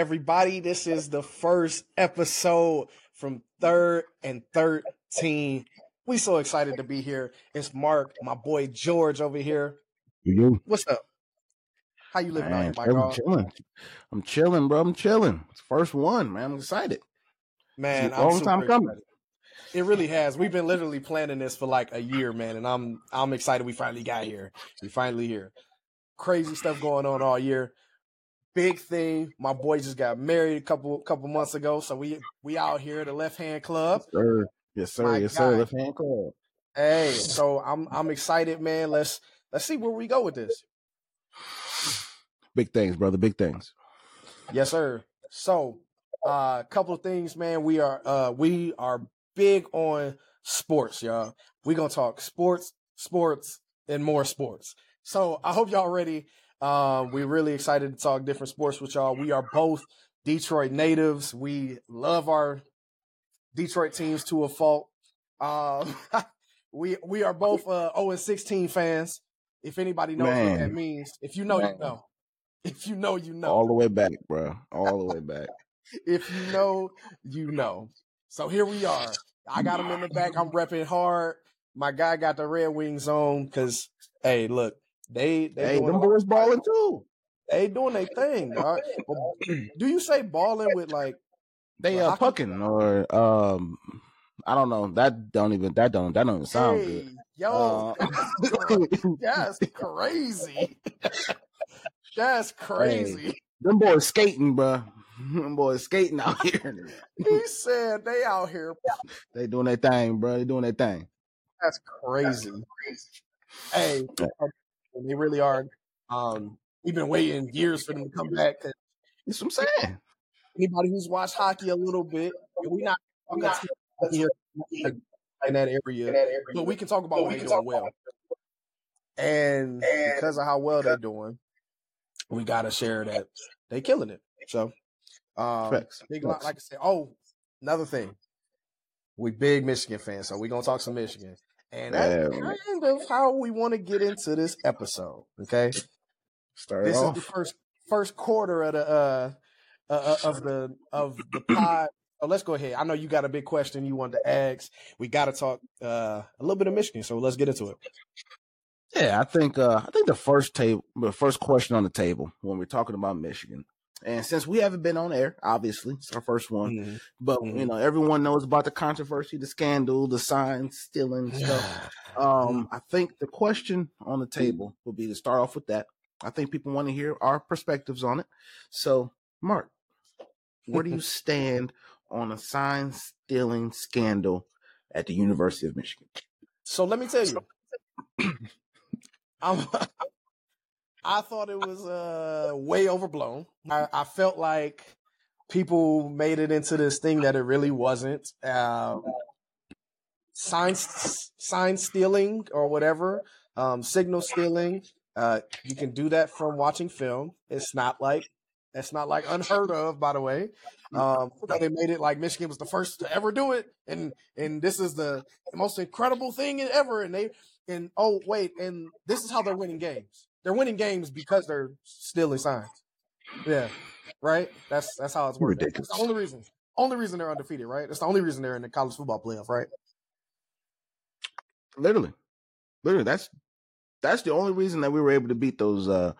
everybody? This is the first episode from Third and 13. We so excited to be here. It's Mark, my boy George over here. You? What's up? How you living Man, out here, my I'm chilling. I'm chilling, bro. I'm chilling. It's first one, man. I'm excited. Man, It's a I'm long time coming. excited. It really has. We've been literally planning this for like a year, man, and I'm I'm excited we finally got here. We finally here. Crazy stuff going on all year. Big thing. My boy just got married a couple couple months ago, so we we out here at the Left Hand Club. Yes, sir. Yes, sir. My yes, sir. guy. Left hand club. Hey, so I'm I'm excited, man. Let's let's see where we go with this. Big things, brother. Big things. Yes, sir. So, a uh, couple of things, man. We are uh we are big on sports, y'all. We gonna talk sports, sports, and more sports. So I hope y'all ready. Um, we're really excited to talk different sports with y'all. We are both Detroit natives. We love our Detroit teams to a fault. Um, we we are both uh 0 and 16 fans. If anybody knows what that means, if you know, you know. If you know, you know All the way back, bro. All the way back. if you know, you know. So here we are. I got him in the back. I'm repping hard. My guy got the Red Wings on because, hey, look, they they hey, doing, them boys balling too. they doing their thing. But do you say balling with like? They uh pucking or um, I don't know. That don't even that don't that don't even sound hey, good. yo, Uh, that's crazy. that's crazy. them boys skating, bro. Them boys skating out here. He said they out here. they doing their thing, bro. They doing their thing. That's crazy. Hey, they really are. Um, we've been waiting years for them to come back. That's what I'm saying. anybody who's watched hockey a little bit, and we not here in that area, but we can talk about what they're doing well. And because of how well they're doing, we gotta share that they're killing it. So, um, big like I said. Oh, another thing, we big Michigan fans, so we're gonna talk some Michigan, and that's kind of how we want to get into this episode. Okay, Start this off. is the first first quarter of the uh, uh uh, of the of the pod. Oh, let's go ahead. I know you got a big question you wanted to ask. We got to talk uh, a little bit of Michigan, so let's get into it. Yeah, I think uh I think the first table the first question on the table when we're talking about Michigan. And since we haven't been on air, obviously, it's our first one. But Mhm. you know, everyone knows about the controversy, the scandal, the sign stealing stuff. Um, I think the question on the table will be to start off with that. I think people want to hear our perspectives on it. So, Mark, where do you stand on a sign stealing scandal at the University of Michigan? So let me tell you, I'm, I thought it was uh, way overblown. I, I felt like people made it into this thing that it really wasn't. Um, sign sign stealing or whatever, um, signal stealing. Uh, you can do that from watching film. It's not like it's not like unheard of, by the way. Um, they made it like Michigan was the first to ever do it, and and this is the most incredible thing ever. And they and oh wait, and this is how they're winning games. They're winning games because they're stealing signs. Yeah, right. That's that's how it's working. That's Ridiculous. the only reason. Only reason they're undefeated, right? That's the only reason they're in the college football playoff, right? Literally, literally. That's that's the only reason that we were able to beat those uh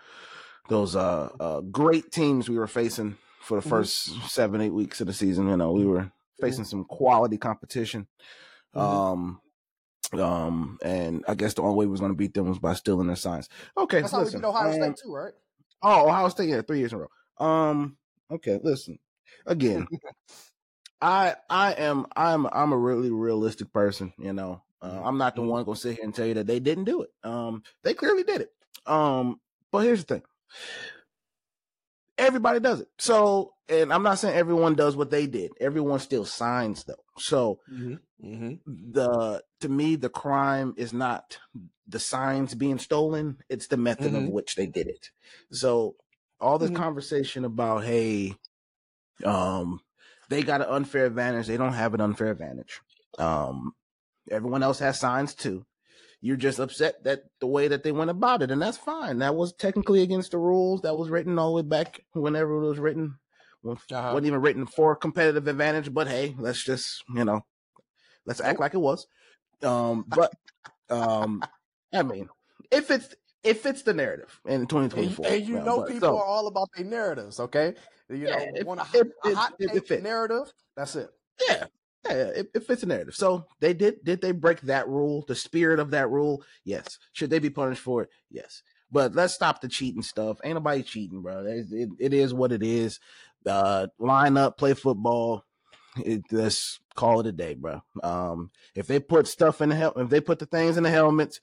those uh, uh great teams we were facing for the Mhm. 1st seven eight weeks of the season. You know, we were facing some quality competition. Mhm. Um. Um, and I guess the only way we was going to beat them was by stealing their signs. Okay, That's how we listen. beat Ohio um, State too, right? Oh, Ohio State, yeah, three years in a row. Um, okay, listen. Again, I I am I'm I'm a really realistic person, you know. Uh, I'm not the Mhm. one gonna sit here and tell you that they didn't do it. Um, they clearly did it. Um, but here's the thing. Everybody does it. So, and I'm not saying everyone does what they did. Everyone still signs though. So Mm-hmm. Mm-hmm. the to me the crime is not the signs being stolen it's the method of Mhm. which they did it so all this Mhm. conversation about hey um they got an unfair advantage they don't have an unfair advantage um everyone else has signs too You're just upset that the way that they went about it, and that's fine. That was technically against the rules. That was written all the way back whenever it was written. Well, uh-huh. wasn't even written for competitive advantage, but hey, let's just you know, let's act like it was. Um, but um, I mean, if it's it fits the narrative in 2024. And, and you know, people so, are all about their narratives. Okay, you yeah, know, if, want a, if, a hot if, if narrative. That's it. Yeah, yeah, it, it, fits the narrative. So they did. Did they break that rule? The spirit of that rule? Yes. Should they be punished for it? Yes. But let's stop the cheating stuff. Ain't nobody cheating, bro. It, it, it is what it is. Uh, line up, play football. It, let's call it a day, bro. Um, if they put stuff in the hel- if they put the things in the helmets,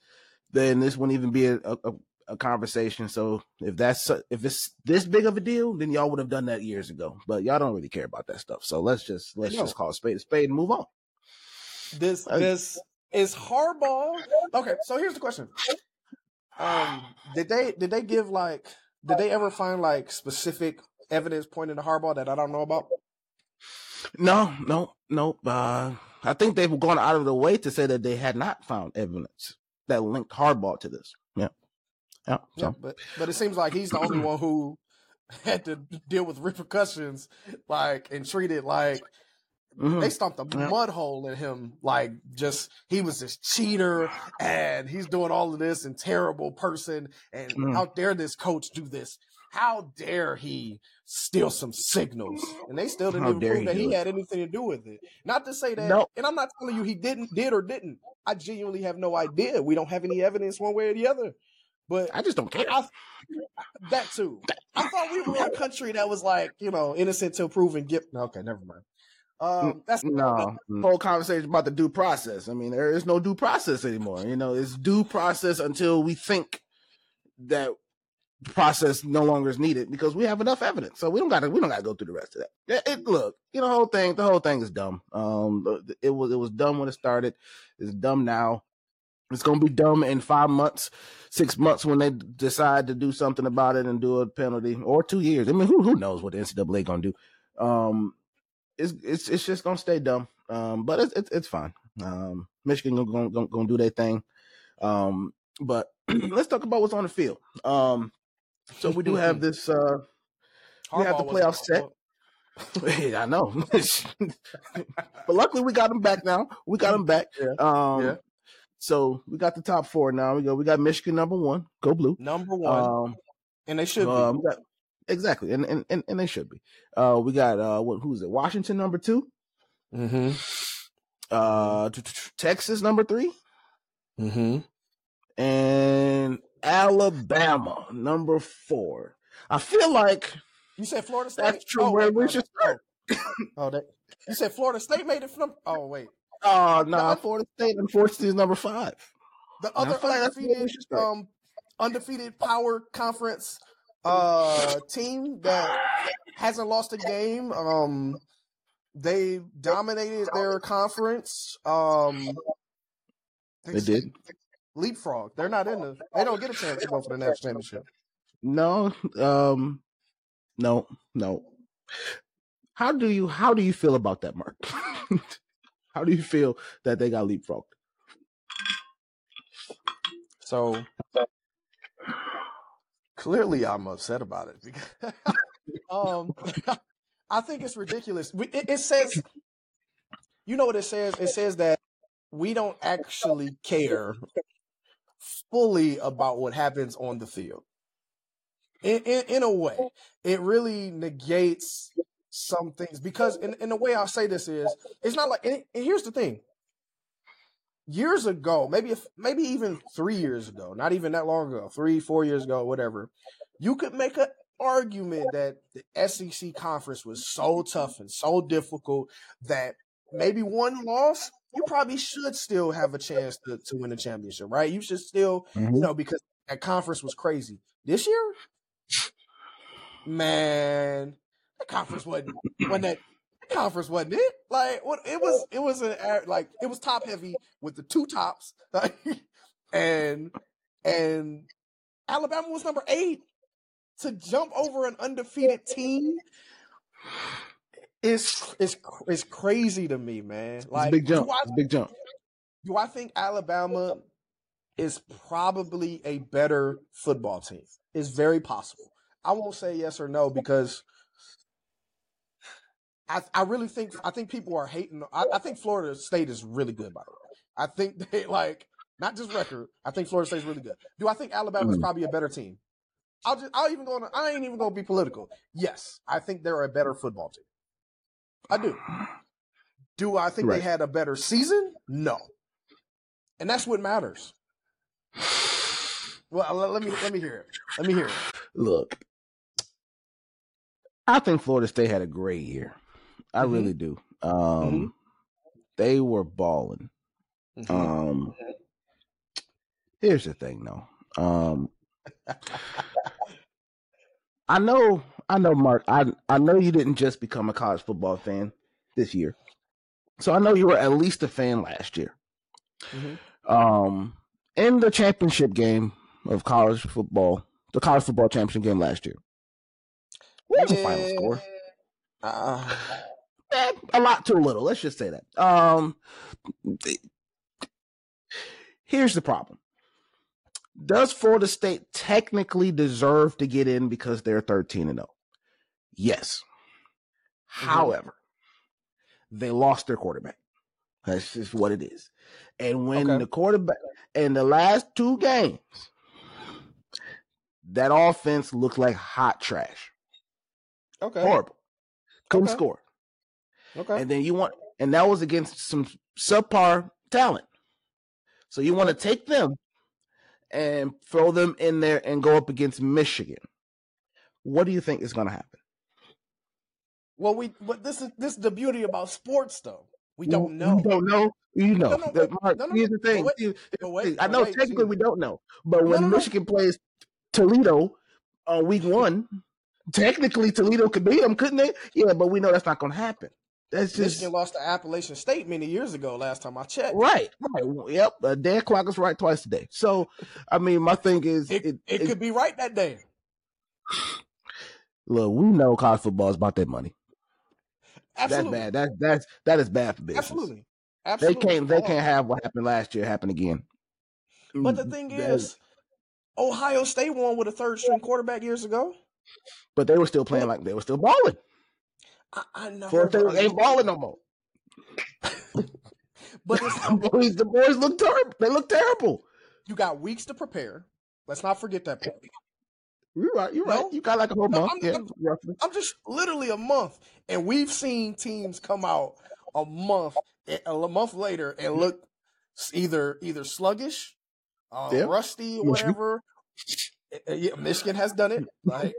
then this wouldn't even be a, a, a conversation. So if that's if it's this big of a deal, then y'all would have done that years ago. But y'all don't really care about that stuff. So let's just let's no. just call a spade a spade and move on. This this is Harbaugh. Okay, so here's the question. Um, did they did they give like did they ever find like specific evidence pointing to Harbaugh that I don't know about? No, no, no. Uh, I think they've gone out of the way to say that they had not found evidence that linked Harbaugh to this. Yeah. Yeah, so. yeah, but but it seems like he's the only one who had to deal with repercussions, like and treated like mm-hmm. they stumped a yeah. mud hole in him. Like just he was this cheater and he's doing all of this and terrible person. And mm-hmm. how dare this coach do this? How dare he steal some signals? And they still didn't how even prove that he it? had anything to do with it. Not to say that, and I'm not telling you he didn't, did or didn't. I genuinely have no idea. We don't have any evidence one way or the other. But I just don't care. I, that too. I thought we were a country that was like, you know, innocent till proven guilty. Okay, never mind. Um, that's no whole conversation about the due process. I mean, there is no due process anymore. You know, it's due process until we think that process no longer is needed because we have enough evidence. So we don't got to we don't got to go through the rest of that. It, it, look, you know, the whole thing the whole thing is dumb. Um, it was it was dumb when it started. It's dumb now. It's gonna be dumb in five months, six months when they decide to do something about it and do a penalty, or two years. I mean, who who knows what the NCAA gonna do? Um, it's it's it's just gonna stay dumb. Um, but it's it's, it's fine. Um, Michigan gonna, gonna gonna do their thing. Um, but let's talk about what's on the field. Um, so we do have this. Uh, we have the playoff set. yeah, I know. but luckily, we got them back now. We got them back. Yeah. Um, yeah. So we got the top four now. We go. We got Michigan number one. Go blue. Number one. Um, and they should be. Got, exactly, and, and and and they should be. Uh, we got uh, what? Who's it? Washington number 2 Mm-hmm. Uh, Texas number 3 Mm-hmm. And Alabama number four. I feel like you said Florida State. That's true. Oh, where we should start. oh, that, you said Florida State made it from. Oh, wait. Oh no, nah, Florida State unfortunately is number five. The other undefeated, um, undefeated power conference uh team that hasn't lost a game. Um, they dominated their conference. Um, they, they did leapfrog. They're not in the. They don't get a chance to go for the national championship. No, um, no, no. How do you how do you feel about that, Mark? How do you feel that they got leapfrogged? So clearly, I'm upset about it because um, I think it's ridiculous. It, it says, you know what it says? It says that we don't actually care fully about what happens on the field. In, in, in a way, it really negates some things because in, in the way I'll say this is it's not like and, and here's the thing. Years ago, maybe if, maybe even three years ago, not even that long ago, three, four years ago, whatever, you could make an argument that the SEC conference was so tough and so difficult that maybe one loss, you probably should still have a chance to, to win the championship, right? You should still, mm-hmm. you know, because that conference was crazy. This year, man, the conference wasn't when that conference wasn't it? Like what it was it was an like it was top heavy with the two tops. Like, and and Alabama was number eight. To jump over an undefeated team is is is crazy to me, man. Like big jump. I, big jump. Do I think Alabama is probably a better football team. It's very possible. I won't say yes or no because I, I really think I think people are hating. I, I think Florida State is really good, by the way. I think they like not just record. I think Florida State's really good. Do I think Alabama is Mm. probably a better team? I'll just I'll even go on. I ain't even gonna be political. Yes, I think they're a better football team. I do. Do I think Right. they had a better season? No. And that's what matters. Well, let, me let me hear it. Let me hear it. Look, I think Florida State had a great year. I Mhm. really do. Um, Mhm. They were balling. Mhm. Um, here's the thing, though. Um, I know, I know, Mark. I I know you didn't just become a college football fan this year, so I know you were at least a fan last year. Mhm. Um, in the championship game of college football, the college football championship game last year, what was the final score? Uh, Eh, a lot to a little. Let's just say that. Um, here's the problem: Does Florida State technically deserve to get in because they're thirteen and zero? Yes. Mm-hmm. However, they lost their quarterback. That's just what it is. And when Okay. the quarterback in the last two games, that offense looked like hot trash. okay. Horrible. Couldn't Okay. score. Okay. and then you want and that was against some subpar talent. So you want to take them and throw them in there and go up against Michigan. What do you think is going to happen? Well, we but this is this is the beauty about sports, though. We don't know. You don't know. You know. No, no, That- but- Mark, no, here's the thing. wait, Here's but the wait. I know wait, technically we don't know, but when. Michigan plays Toledo on week one, technically Toledo could beat them, couldn't they? Yeah, but we know that's not going to happen. That's just Michigan lost to Appalachian State many years ago. Last time I checked, Right, right. Yep. Uh, a dead clock is right twice a day. So, I mean, my thing is, it, it, it, it- could be right that day. look, we know college football is about that money. Absolutely, That's bad. That that's that is bad for business. absolutely, Absolutely. They can't they can't have what happened last year happen again. But the mm-hmm. thing That- is, Ohio State won with a third string quarterback years ago. but they were still playing like they were still balling. I, I know, but, ain't balling no more. but the boys, the boys look terrible. They look terrible. you got weeks to prepare. Let's not forget that part. You're right. You're right. You got like a whole No, month. I'm- yeah, I'm- I'm just literally a month, and we've seen teams come out a month, a month later, and look either either sluggish, uh, Yeah. rusty, or whatever. Uh, Yeah, Michigan has done it. Like,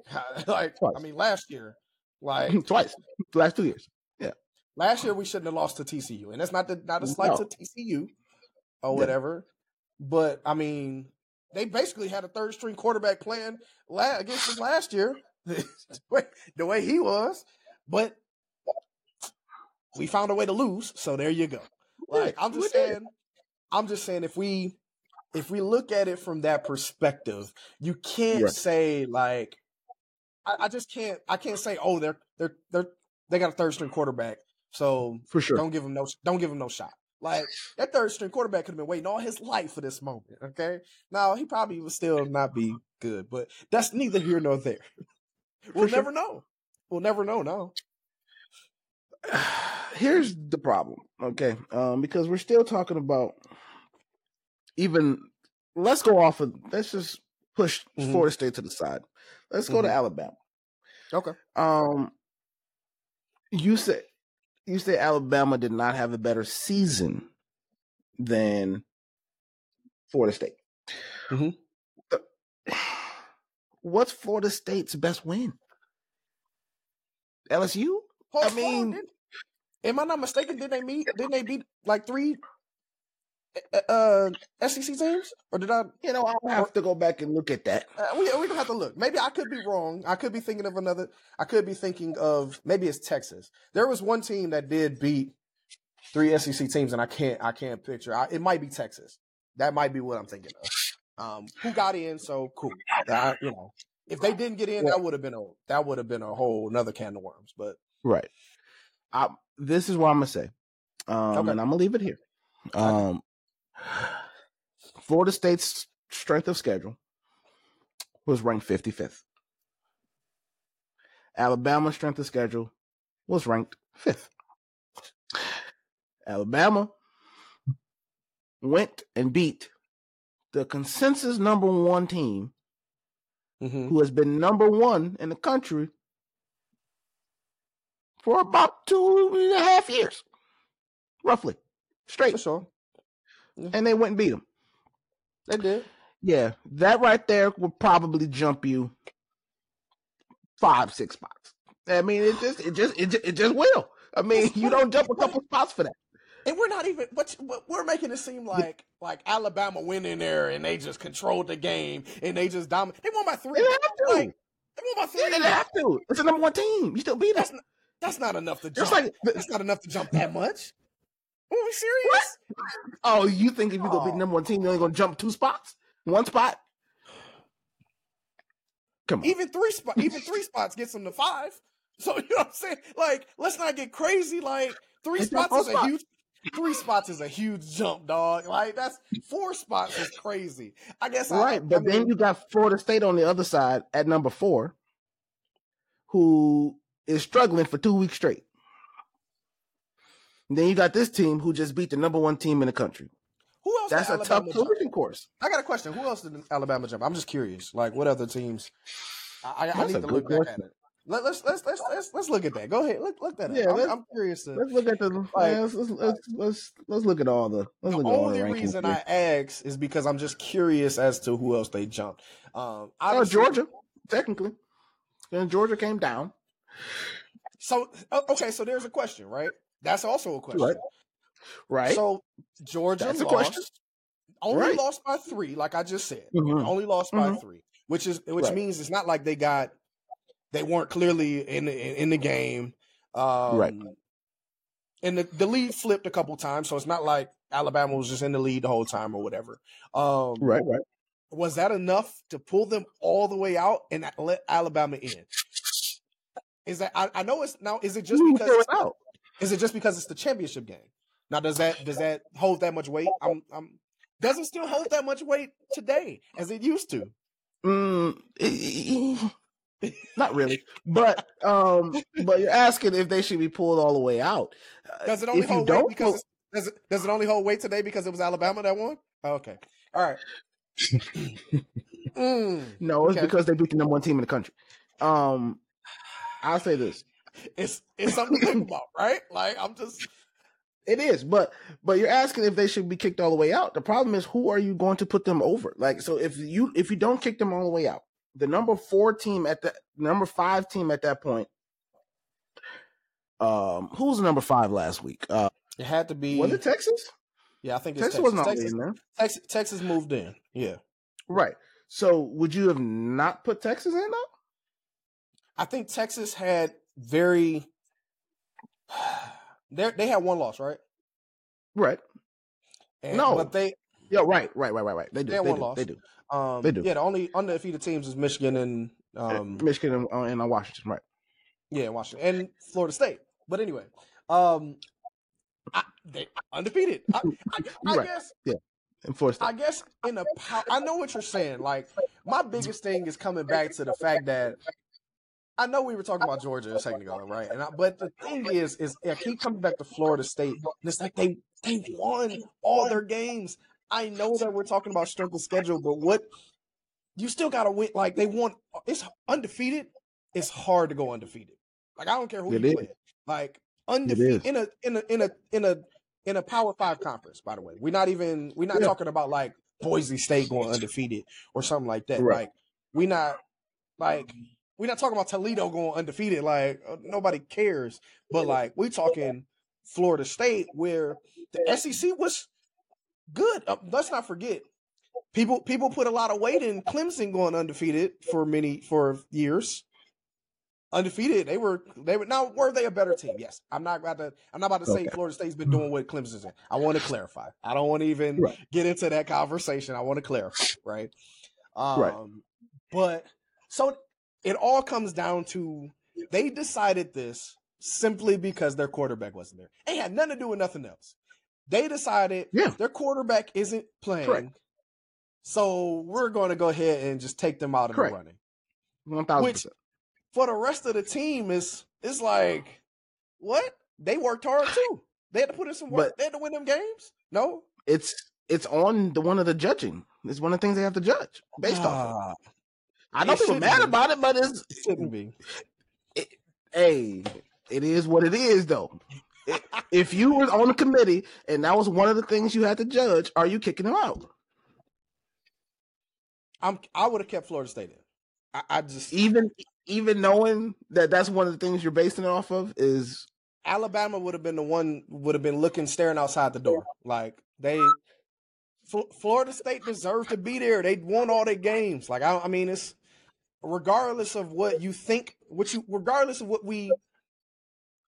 like Twice. I mean, last year, like Twice. The last two years. Yeah, last year, we shouldn't have lost to TCU, and that's not the not a slight No. to TCU or Yeah. whatever. But I mean, they basically had a third string quarterback playing la- against last year, the way, the way he was. But we found a way to lose, so there you go. Like I'm just saying, I'm just saying if we if we look at it from that perspective, you can't Right. say like I, I just can't I can't say oh they're they're they're they got a third string quarterback, so For sure. don't give them no don't give them no shot. Like that third string quarterback could have been waiting all his life for this moment. Okay, now he probably would still not be good, but that's neither here nor there. We'll sure. never know. We'll never know. No. here's the problem, okay? Um, because we're still talking about even. Let's go off of. Let's just push Mhm. Florida State to the side. Let's go to Mhm. Alabama. Okay. Um, you said you say Alabama did not have a better season than Florida State. Mhm. What's Florida State's best win? LSU? Hold- I mean- am I not mistaken? Did they meet? Didn't they beat like three uh SEC teams, or did I? You know, I'll have to go back and look at that. Uh, we we don't have to look. Maybe I could be wrong. I could be thinking of another. I could be thinking of maybe it's Texas. There was one team that did beat three SEC teams, and I can't I can't picture. I, it might be Texas. That might be what I'm thinking of. Um, who got in? So cool. I- you know, if they didn't get in, that would have been a that would have been a whole another can of worms. But Right. I, this is what I'm gonna say, um, Okay. and I'm gonna leave it here. Um, Florida State's strength of schedule was ranked 55th. Alabama's strength of schedule was ranked fifth. Alabama went and beat the consensus number one team Mhm. who has been number one in the country for about two and a half years, roughly, straight. For sure. And they went and beat them. They did. Yeah, that right there would probably jump you five, six spots. I mean, it just, it just, it just, it just will. I mean, you don't jump a couple spots for that. And we're not even, but we're making it seem like like Alabama went in there and they just controlled the game and they just dominated. They won by They three. didn't have to. Like, they won by three. they didn't have to. It's the number one team. You still beat them. That's not, that's not enough to jump. like, That's not enough to jump that much. Are we serious? oh, you think if you go beat Oh. the number one team, you're only gonna jump two spots, one spot? Come on. Even three spot, even three spots gets them to five. So you know what I'm saying? Like, let's not get crazy. Like, three It's spots is four a huge. Three spots is a huge jump, dog. Like that's four spots is crazy. I guess. I- Right, I but then mean, you got Florida State on the other side at number four, who is struggling for two weeks straight. And then you got this team who just beat the number one team in the country. who else? That's a tough collision course. I got a question. Who else did Alabama jump? I'm just curious. Like, what other teams? I, I, I need to look back at it. Let, let's let's let's let's let's look at that. Go ahead. Look look at that. Yeah, up. I'm, I'm curious to. Let's look at the Like- yeah, let's, let's, let's let's let's look at all the The look at all only the reason here. I ask is because I'm just curious as to who else they jumped. Um, Oh, Georgia, technically. And Georgia came down. So okay, so there's a question, right? That's also a question. Right. Right. So Georgia That's lost. question. Only Right. lost by three, like I just said. Mhm. Only lost by Mhm. three, which is which Right. means it's not like they got they weren't clearly in the, in the game. Um, Right. And the, the lead flipped a couple times, so it's not like Alabama was just in the lead the whole time or whatever. Um, Right, right. Was that enough to pull them all the way out and let Alabama in? Is that I, I know it's now? Is it just because it's out? Is it just because it's the championship game? Now does that does that hold that much weight? I'm, I'm does it still hold that much weight today as it used to? Mm, not really, but um, but you're asking if they should be pulled all the way out. Uh, Does it only if hold weight because pull- does it does it only hold weight today because it was Alabama that won? Oh, okay, all right. Mm, no, it's okay. because they beat the number one team in the country. Um, I'll say this: it's it's something to think about, right? Like I'm just it is, but but you're asking if they should be kicked all the way out. The problem is, who are you going to put them over? Like, so if you if you don't kick them all the way out, the number four team at the number five team at that point. Um, who was the number five last week? Uh, it had to be. was it Texas? yeah, I think it's Texas, Texas. was not Texas, in there. Texas, Texas moved in. Yeah, Right. So would you have not put Texas in though? I think Texas had very. They they had one loss, right? Right. And, No. but they Yeah, right, right, right, right, right. They do. They They, one do. loss. They do. um They do. yeah the only undefeated teams is Michigan and um Michigan and, uh, and uh, Washington, right? yeah Washington and Florida State. But anyway, um, I, they undefeated. I, I, I Right. guess And Florida State. I guess in a I know what you're saying. Like my biggest thing is coming back to the fact that I know we were talking about Georgia a second ago, right? And I, but the thing is, is I keep coming back to Florida State. And it's like they they won all their games. I know that we're talking about strength of schedule, but what you still got to win. Like they won. It's undefeated. It's hard to go undefeated. Like I don't care who It you is. play. Like undefeated in a in a in a in a in a Power Five conference. By the way, we're not even we're not Yeah. talking about like Boise State going undefeated or something like that. Right. Like we not like we're not talking about Toledo going undefeated. Like uh, nobody cares. But like we talking Florida State where the SEC was good. Uh, let's not forget. People people put a lot of weight in Clemson going undefeated for many for years. Undefeated, they were they were now were they a better team? Yes, I'm not about to I'm not about to say Okay. Florida State's been doing what Clemson's in. I want to clarify. I don't want to even Right. get into that conversation. I want to clarify, right? Um, Right. But so it all comes down to they decided this simply because their quarterback wasn't there. It had nothing to do with nothing else. They decided Yeah. their quarterback isn't playing. Correct. So we're going to go ahead and just take them out of Correct. the running. One thousand Which- For the rest of the team, is it's like what they worked hard too. They had to put in some work. But- they had to win them games. No, It's it's on the one of the judging. It's one of the things they have to judge based off. Of. I know it people mad be. about it, but it's it shouldn't be. hey, it is what it is though. If you were on the committee and that was one of the things you had to judge, are you kicking him out? I'm. I would have kept Florida State in. I, I just Even even knowing that that's one of the things you're basing it off of is Alabama would have been the one would have been looking staring outside the door. Like they Fl- Florida State deserved to be there. They won all their games. Like I, I mean, it's regardless of what you think, what you regardless of what we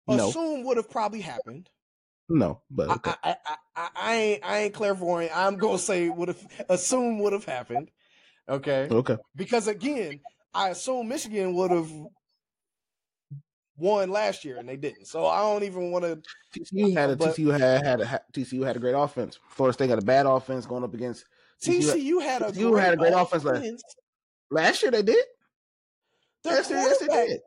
No. assume would have probably happened. no, but I, okay. I, I, I, I ain't I ain't clairvoyant. I'm gonna say would have assume would have happened. Okay, okay. because again, I assume Michigan would have won last year and they didn't. So I don't even want to. TCU had a But- TCU had had a TCU had a great offense. Florida State got a bad offense going up against TCU TCU had a TCU great had a great offense last- last year. They did. Their yes, they quarterback, did.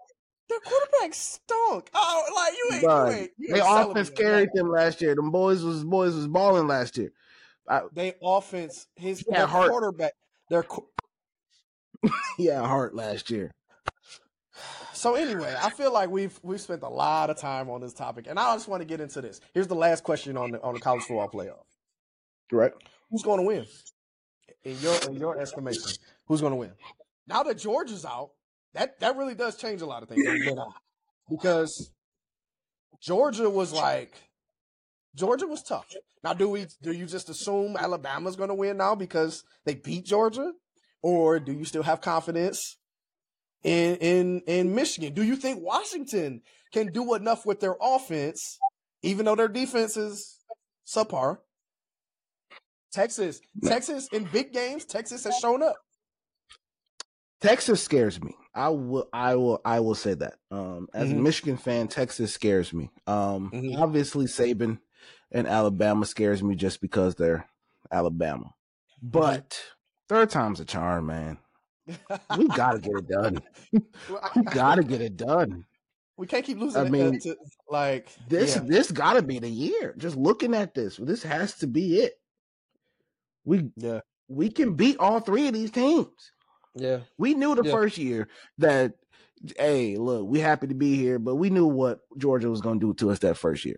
their quarterback stunk. Oh, like you ain't, Bruh, you ain't, you They ain't offense carried them last year. Them boys was boys was balling last year. They offense his their Hart. quarterback. Their Yeah, heart last year. so anyway, I feel like we've we've spent a lot of time on this topic, and I just want to get into this. Here's the last question on the on the college football playoff. Right. Who's going to win? In your in your estimation, who's going to win? Now that Georgia's out, that that really does change a lot of things. you know, because Georgia was like Georgia was tough. Now, do we do you just assume Alabama's going to win now because they beat Georgia, or do you still have confidence in in in Michigan? Do you think Washington can do enough with their offense, even though their defense is subpar? Texas, Texas in big games, Texas has shown up. Texas scares me. I will I will I will say that. Um as a Mhm. Michigan fan, Texas scares me. Um Mhm. obviously Saban and Alabama scares me just because they're Alabama. But third time's a charm, man. We gotta get it done. We gotta get it done. We can't keep losing. I uh, mean, to, like This yeah. this gotta be the year. Just looking at this, this has to be it. We Yeah, we can beat all three of these teams. Yeah, We knew the Yeah. first year that, hey, look, we happy to be here, but we knew what Georgia was going to do to us that first year.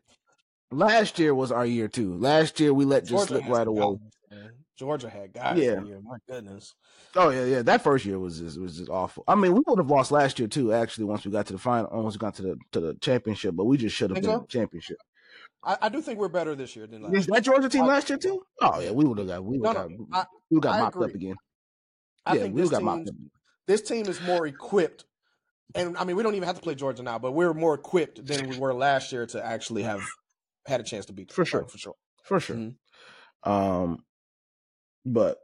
Last year was our year too. Last year we let just slip right away. guys. Georgia had guys. Yeah. Yeah, my goodness. Oh yeah, yeah. That first year was just, was just awful. I mean, we would have lost last year too. Actually, once we got to the final, once we got to the to the championship, but we just should have Think been so? the championship. I, I do think we're better this year than last. Is that Georgia team I- last year too? Oh yeah, we would have got we would No, got no, I- we got I mopped up again. I yeah, think we this team, this team is more equipped, and I mean we don't even have to play Georgia now, but we're more equipped than we were last year to actually have had a chance to beat them. For sure. Like, for sure. for sure. Mhm. Um, but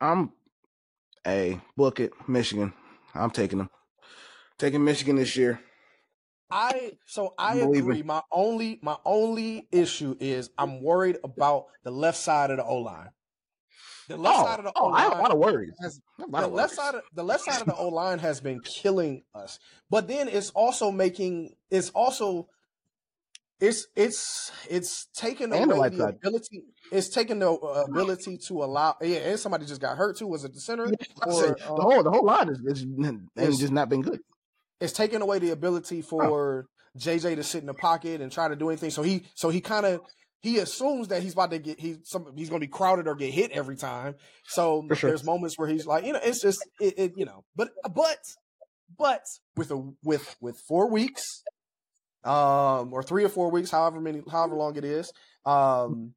I'm a book it Michigan. I'm taking them. Taking Michigan this year. I so I agree. My only my only issue is I'm worried about the left side of the O line. The left oh, side of the oh, I have a lot of worries. has- I have a lot the left worries. side of the left side of the O line has been killing us. But then it's also making it's also it's it's it's taking And away right the ability it's taking the uh, ability to allow yeah and somebody just got hurt too was it the center I or um, the whole the whole line is, is just not been good. it's taking away the ability for JJ to sit in the pocket and try to do anything. So he so he kind of he assumes that he's about to get he's some he's going to be crowded or get hit every time. So sure. there's moments where he's like, you know, it's just it, it you know, but but but with a with with four weeks, um, or three or four weeks, however many however long it is, um,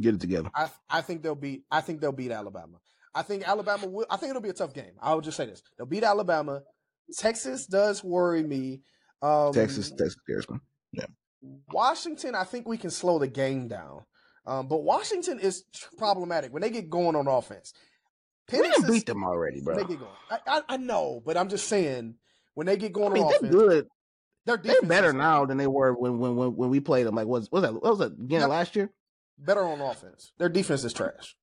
Get it together. I I think they'll beat I think they'll beat Alabama. I think Alabama will I think it'll be a tough game. I will just say this. They'll beat Alabama. Texas does worry me. Um Texas, Texas scares me. Washington, I think we can slow the game down. Um, but Washington is problematic when they get going on offense. We Penix didn't beat them already, bro. they get going. I, I, I know, but I'm just saying when they get going I mean, on they're offense, good. their They're better now than they were when when when, when we played them. Like, was was that what was that of last year? Better on offense. Their defense is trash.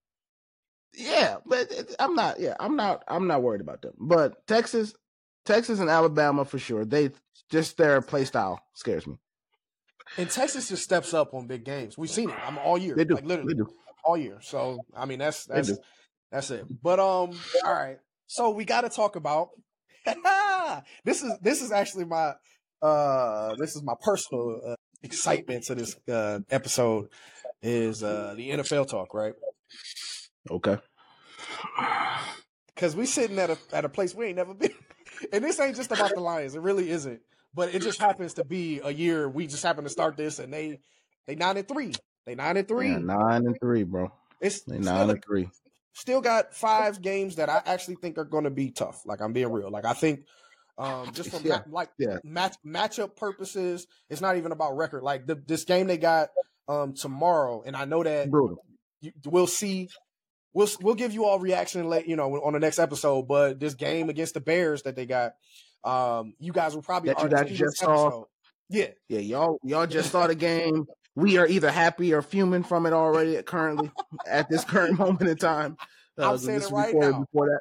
Yeah, but I'm not. Yeah, I'm not. I'm not worried about them. But Texas, Texas and Alabama for sure. They just their play style scares me. And Texas just steps up on big games. We've seen it. I'm all year. They do. Like literally They do. all year. So I mean that's that's that's it. But um all right. So we gotta talk about this is this is actually my uh this is my personal uh, excitement to this uh episode is uh the NFL talk, right? Okay. Because we sitting at a at a place we ain't never been. And this ain't just about the Lions. It really isn't. But it just happens to be a year we just happen to start this and they they nine and three. They nine and three. Yeah, nine and three, bro. It's They nine and three. still got five games that I actually think are going to be tough. Like I'm being real. Like I think, um, just from Yeah, ma- like yeah. match matchup purposes, it's not even about record. Like the, this game they got um tomorrow, and I know that Brutal. you, we'll see. We'll we'll give you all reaction late, you know, on the next episode. But this game against the Bears that they got, um, you guys will probably That you guys just saw? Yeah, Yeah, y'all y'all just saw the game. We are either happy or fuming from it already currently at this current moment in time. I'm so saying it right recorded now. Before that.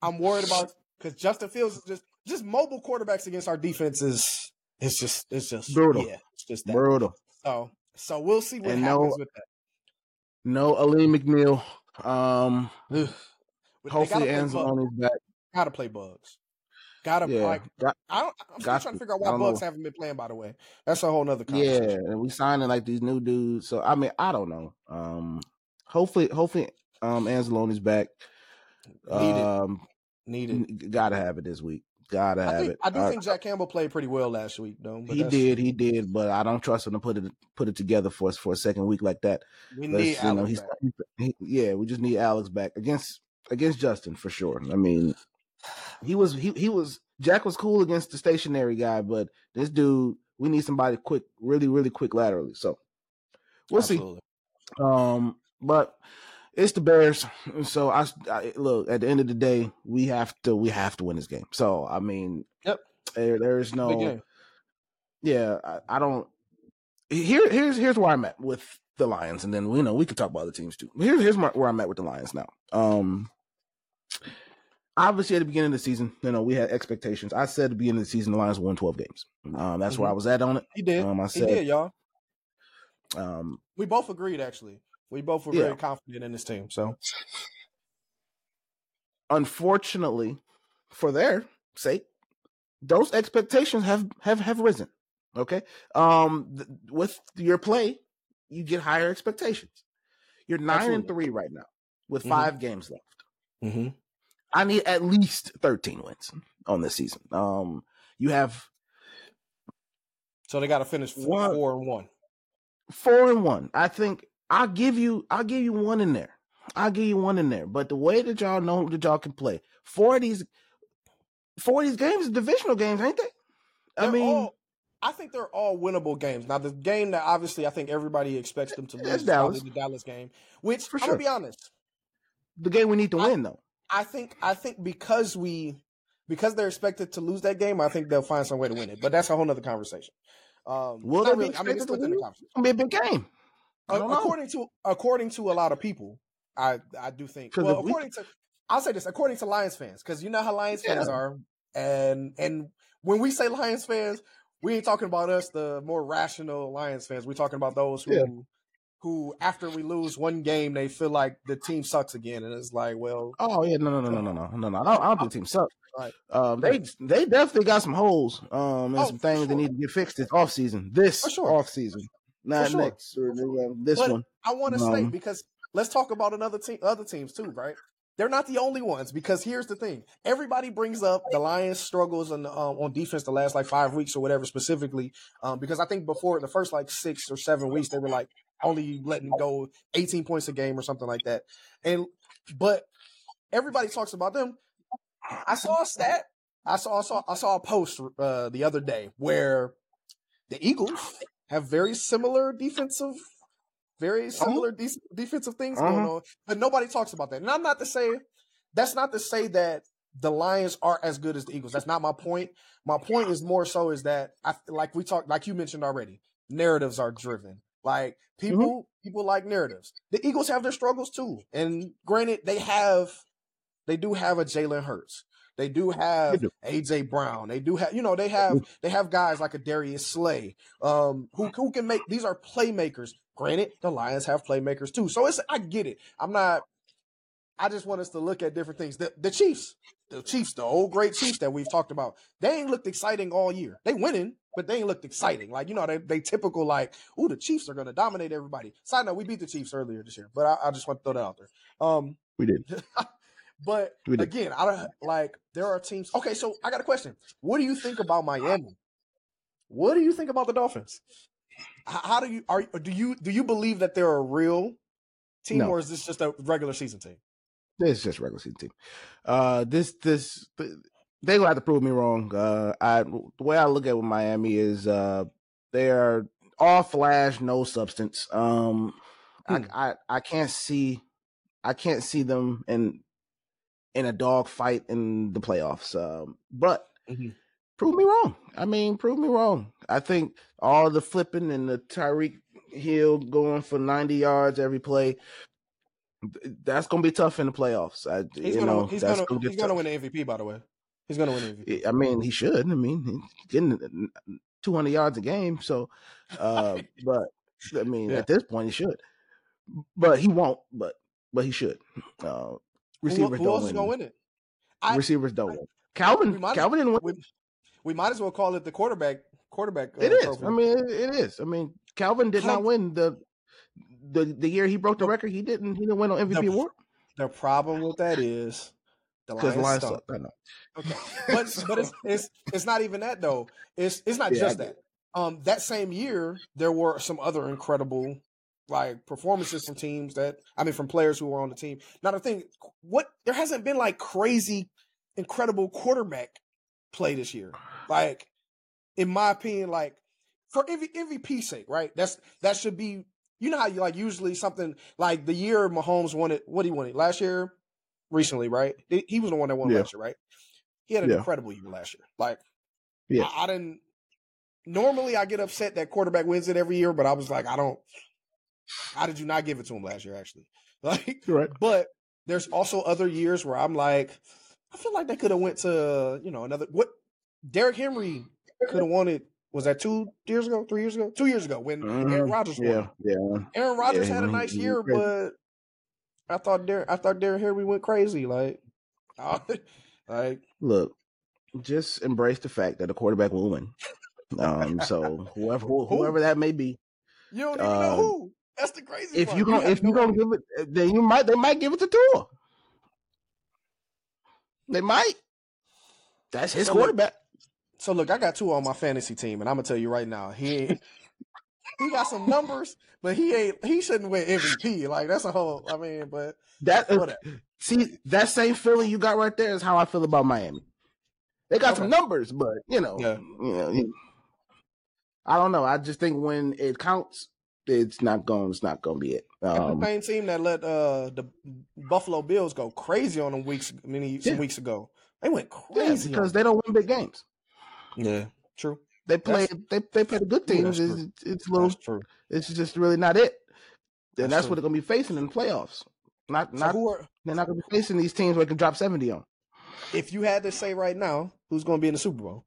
I'm worried about because Justin Fields is just just mobile quarterbacks against our defense is it's just it's just Brutal. Yeah, it's just that. Brutal. So so we'll see what And happens no- with that. No Alim McNeill. Um Ugh. But they hopefully play, bug, Anzalone's back. gotta play bugs. Gotta Yeah. like Got- I don't, I'm still trying to figure out why bugs know. haven't been playing. By the way, that's a whole nother Yeah, and we signing like these new dudes. So I mean, I don't know. Um hopefully hopefully um Anzalone's back. Needed, Um needed. gotta have it this week. Gotta I have think it. I do Uh, think Jack Campbell played pretty well last week, though. But he did, he did, but I don't trust him to put it put it together for us for a second week like that. We Let's, need you know, he's, he, yeah, we just need Alex back against against Justin for sure. I mean, he was he he was Jack was cool against the stationary guy, but this dude, we need somebody quick, really really quick laterally. So we'll Absolutely. see. Um, but it's the Bears, so I, I look at the end of the day, we have to we have to win this game. So I mean, Yep. there, there's no yeah, I, I don't. Here, here's here's where I'm at with the Lions, and then you know we can talk about other teams too. Here's here's my, where I'm at with the Lions now. Um, obviously at the beginning of the season, you know we had expectations. I said at the beginning of the season the Lions won 12 games. Um, that's where I was at on it. He did. Um, I he said, did, y'all. um, We both agreed, actually. We both were Yeah. very confident in this team. So unfortunately, for their sake, those expectations have have have risen. Okay, um, th- with your play, you get higher expectations. You're nine and three right now with Mhm. 5 games left. mm-hmm. I need at least 13 wins on this season. Um, you have so they got to finish four, One- four and one. four and one. I think I'll give you, I'll give you one in there. I'll give you one in there. But the way that y'all know that y'all can play, four of these, four of these games divisional games, ain't they? I They're mean, all, I think they're all winnable games. Now, the game that obviously I think everybody expects them to lose is Dallas. the Dallas game. Which For I'm sure. gonna be honest, the game we need to I- win though. I think I think because we because they're expected to lose that game, I think they'll find some way to win it. But that's a whole nother conversation. Um, Will they be really. I mean, it's to win? gonna be a big game. I don't know. according to according to a lot of people, I I do think. Well, if we- according to I'll say this, according to Lions fans, because you know how Lions Yeah. fans are, and and when we say Lions fans, we ain't talking about us, the more rational Lions fans. We're talking about those who. Yeah. Who, after we lose one game, they feel like the team sucks again, and it's like, well, Oh yeah, no, no, no, no, no, no, no, no. I don't, I don't think the team sucks. Right. Um, they they definitely got some holes. Um, and Oh, some things that sure. need to get fixed this off season. This For sure. off season, not sure. next or uh, this But one. I want to say Um, because let's talk about another team, other teams too, right? They're not the only ones because here's the thing: everybody brings up the Lions' struggles on um, on defense the last like five weeks or whatever specifically, um, because I think before the first like six or seven weeks they were like only letting go 18 points a game or something like that, and but everybody talks about them. I saw a stat. I saw I saw I saw a post uh, the other day where the Eagles have very similar defensive, very similar de- defensive things going Uh-huh. on, but nobody talks about that. And I'm not to say that's not to say that the Lions are as good as the Eagles. That's not my point. My point is more so is that I like we talked like you mentioned already. Narratives are driven. Like people people like narratives. The Eagles have their struggles too, and granted, they have they do have a Jalen Hurts. They do have. AJ Brown. They do have, you know, they have they have guys like a Darius Slay, um, who who can make. These are playmakers. Granted, the Lions have playmakers too. So it's I get it. I'm not. I just want us to look at different things. The, the Chiefs, the Chiefs, the old great Chiefs that we've talked about, they ain't looked exciting all year. They winning, but they ain't looked exciting. Like you know, they they typical like, ooh, the Chiefs are going to dominate everybody. Side note, we beat the Chiefs earlier this year, but I, I just want to throw that out there. Um, We did. but We did. again, I don't like there are teams. Okay, so I got a question. What do you think about Miami? What do you think about the Dolphins? How do you are do you do you believe that they're a real team, No. or is this just a regular season team? This is just regular season team. Uh, this this they gonna have to prove me wrong. Uh, I the way I look at with Miami is uh they are all flash, no substance. Um, Hmm. I, I I can't see I can't see them in in a dog fight in the playoffs. Um, but Mhm. prove me wrong. I mean, prove me wrong. I think all the flipping and the Tyreek Hill going for ninety yards every play. That's gonna be tough in the playoffs. I, He's you gonna know, he's gonna he's gonna win the MVP. By the way, he's gonna win the MVP. I mean, he should. I mean, he's getting 200 yards a game. So, uh, but I mean, Yeah. at this point, he should. But he won't. But but he should. Uh, receivers who don't else is win. gonna win it? I- receivers don't I- win. Calvin might Calvin didn't win. We, we might as well call it the quarterback quarterback. Uh, it is. trophy. I mean, it, it is. I mean, Calvin did not win the the the year he broke the The- record. He didn't. He didn't win on MVP The- award the problem with that is the because Lions, Lions stunk. suck. I know. Okay, but but it's, it's it's not even that though. It's it's not Yeah, just that. Um, that same year there were some other incredible like performances from teams that I mean from players who were on the team. Now the thing, what there hasn't been like crazy, incredible quarterback play this year. Like in my opinion, like for MV, MVP sake, right? That's that should be. You know how you like usually something like the year Mahomes won it. What he won it last year, recently, right? He was the one that won Yeah. last year, right? He had an Yeah. incredible year last year. Like, Yeah. I, I didn't. Normally, I get upset that quarterback wins it every year, but I was like, I don't. How did you not give it to him last year? Actually, like, You're right. but there's also other years where I'm like, I feel like they could have went to you know another what Derrick Henry could have won it. Was that two years ago? Three years ago? Two years ago when Aaron Mhm. Rodgers won. Yeah. Yeah. Aaron Rodgers Yeah, had a nice year, but I thought Derrick, I thought Derrick Henry went crazy. Like, like Look, just embrace the fact that a quarterback will win. Um, so whoever whoever that may be, you don't even know Uh, who. That's the crazy. if part. you gonna if you gonna give it, then you might they might give it to Tua. They might. That's his So, look, quarterback. So look, I got two on my fantasy team, and I'm gonna tell you right now, he ain't. He got some numbers, but he ain't. He shouldn't win MVP. Like that's a whole. I mean, but That whatever. see that same feeling you got right there is how I feel about Miami. They got some numbers, but you know, Yeah. you know, I don't know. I just think when it counts, it's not going. It's not going to be it. Um, the same team that let uh the Buffalo Bills go crazy on them weeks many some weeks ago. They went yeah, crazy because on they don't win big games. yeah, true. They play. That's- They they play the good that's teams. true. It's, it's a little. True. It's just really not it. And that's true. what they're going to be facing in the playoffs. Not So not. are they're not going to be facing these teams where they can drop seventy on. if you had to say right now who's going to be in the Super Bowl?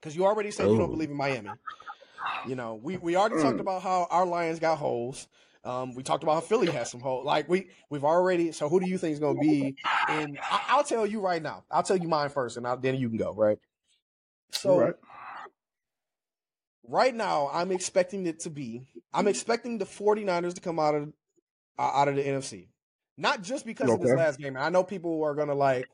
Because you already said you don't Oh. believe in Miami. You know, we we already talked Mm. about how our Lions got holes. Um, we talked about how Philly has some holes. Like we we've already. So who do you think is going to be? in I, I'll tell you right now. I'll tell you mine first, and I'll, then you can go. Right. So Right. Right now, I'm expecting it to be. I'm expecting the 49ers to come out of uh, out of the NFC. Not just because of this last game. I know people are gonna like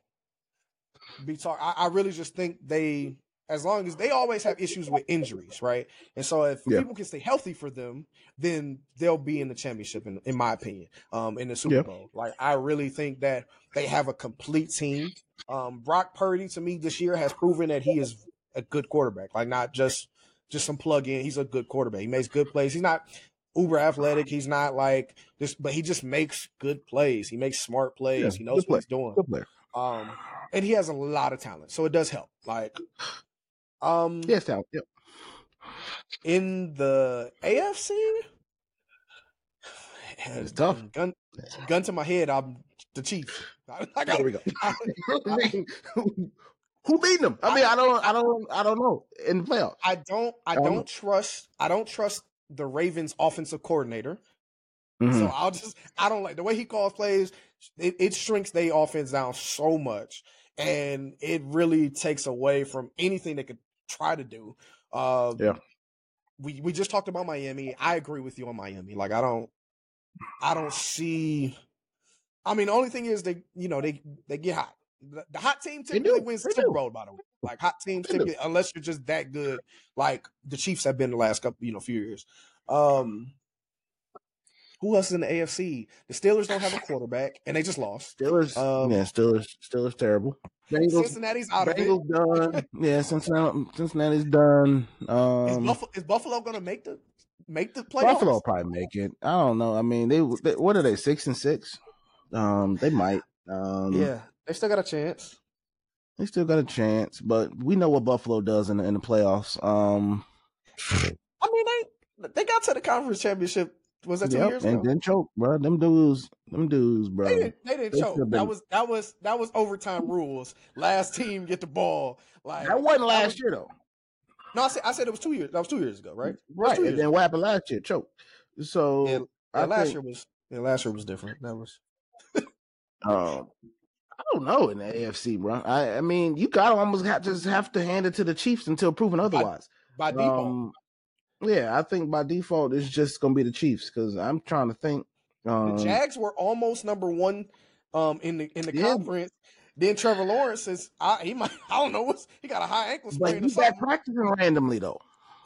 be talk. I, I really just think they, as long as they always have issues with injuries, right? And so if Yeah. people can stay healthy for them, then they'll be in the championship. In, in my opinion, um, in the Super Yeah. Bowl, like I really think that they have a complete team. Um, Brock Purdy to me this year has proven that he is a good quarterback. Like not just just some plug in. He's a good quarterback. He makes good plays. He's not uber athletic. He's not like this, but he just makes good plays. He makes smart plays. Yeah, he knows what he's doing. Good player. Um, and he has a lot of talent, so it does help. Like, um, Yes, talent. Yep. in the AFC, It's tough. Gun, gun to my head. I'm the Chiefs. I, I there we go. Who beat them? I mean, I don't, I don't, I don't know in the playoffs. I don't, I don't don't trust, I don't trust the Ravens offensive coordinator. Mhm. So I'll just, I don't like the way he calls plays. It, it shrinks their offense down so much, and it really takes away from anything they could try to do. Uh, Yeah. we we just talked about Miami. I agree with you on Miami. Like I don't, I don't see. I mean, the only thing is they, you know, they they get hot. The, the hot team typically wins They Super. Bowl. By the way, like hot teams typically, unless you're just that good, like the Chiefs have been the last couple, you know, few years. Um, who else is in the AFC? The Steelers don't have a quarterback, and they just lost. Steelers, Um, yeah, Steelers, Steelers terrible. Bengals, Cincinnati's out of it. Bengals done. Yeah, Cincinnati, Cincinnati's done. Is Um, Buffalo, is Buffalo going to make the make the playoffs? Buffalo will probably make it. I don't know. I mean, they, they what are they six and six? Um, they might. Um, Yeah, they still got a chance. they still got a chance, but we know what Buffalo does in the, in the playoffs. Um, I mean, they they got to the conference championship. Was that two yep, years and ago? And then choke, bro. Them dudes, them dudes, bro. They didn't, they didn't They choke. That was that was that was overtime rules. Last team get the ball. Like That wasn't was- last year though, No, I said I said it was two years. That was two years ago, right? right? And then what happened last year? Choke. So Yeah, last think- year was yeah, last year was different. That was Um, I don't know in the AFC, bro. I, I mean, you gotta almost have just have to hand it to the Chiefs until proven otherwise. by default. Um, yeah, I think by default it's just gonna be the Chiefs because I'm trying to think. Um, the Jags were almost number one um in the in the Yeah. conference. Then Trevor Lawrence says I, he might I don't know what's he got a high ankle sprain or he's something. practicing randomly though.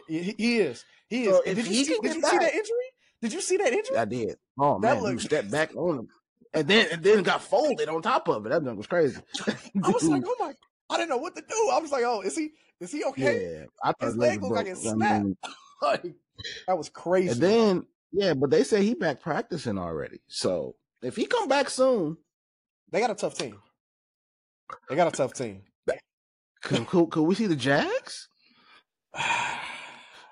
He, he is. He is. So did you he see did you see that injury? Did you see that injury? I did. Oh That man, he stepped back on him, and then and then got folded on top of it. That thing was crazy. I was like, oh my I didn't know what to do. I was like, oh, is he is he okay? yeah, I His leg looked like it I snapped. mean, Like, that was crazy. and then yeah, but they say he back practicing already. So if he come back soon, they got a tough team. They got a tough team. could, could, could we see the Jags?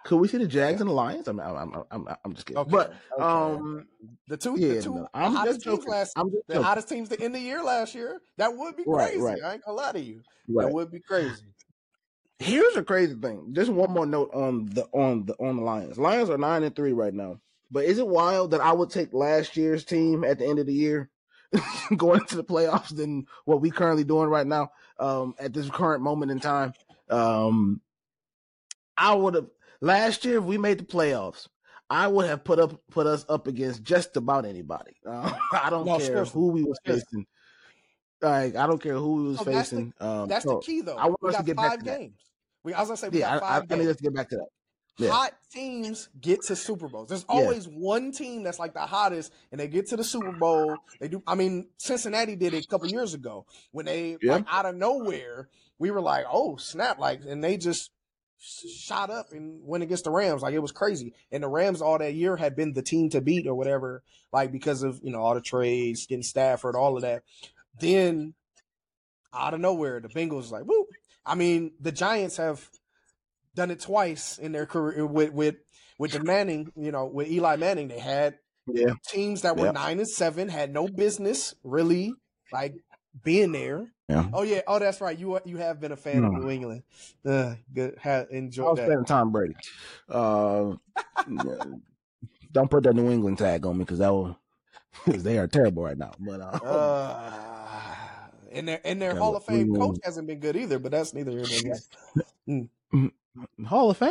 Could we see the Jags and the Lions? I'm I'm I'm I'm, I'm just kidding. Okay, But okay. um, the two yeah, the two no, I'm hottest just teams last the joking. hottest teams to end the year last year. That would be Right, crazy. right. I ain't gonna lie to you. Right. That would be crazy. Here's a crazy thing. Just one more note on the on the on the Lions. Lions are nine and three right now. But is it wild that I would take last year's team at the end of the year going into the playoffs than what we currently doing right now um, at this current moment in time? Um, I would have last year if we made the playoffs. I would have put up put us up against just about anybody. Uh, I don't No, care who we was facing. Like I don't care who we was So that's the- facing. um, That's so- the key, though. I want us to get back five to that. games. We, I was gonna say we yeah, got I, I, five I need us to get back to that. Yeah. Hot teams get to Super Bowls. There's Yeah. always one team that's like the hottest, and they get to the Super Bowl. They do. I mean, Cincinnati did it a couple years ago when they Yeah. like out of nowhere. We were like, "Oh snap!" Like, and they just shot up and went against the Rams. Like it was crazy. And the Rams all that year had been the team to beat or whatever. Like because of you know all the trades, getting Stafford, all of that. Then out of nowhere, the Bengals like, whoop. I mean, the Giants have done it twice in their career uh, with with with the Manning, you know, with Eli Manning. They had Yeah. teams that were Yeah. nine and seven, had no business really like being there. Yeah. Oh yeah. Oh, that's right. You you have been a fan of Hmm. New England. Uh, good. Ha, I enjoy was that. playing Tom Brady. Uh, don't put that New England tag on me because that will because they are terrible right now. But uh, Uh, and their and their Hall of Fame New coach hasn't been good either. But that's neither here nor there. Hall of Fame.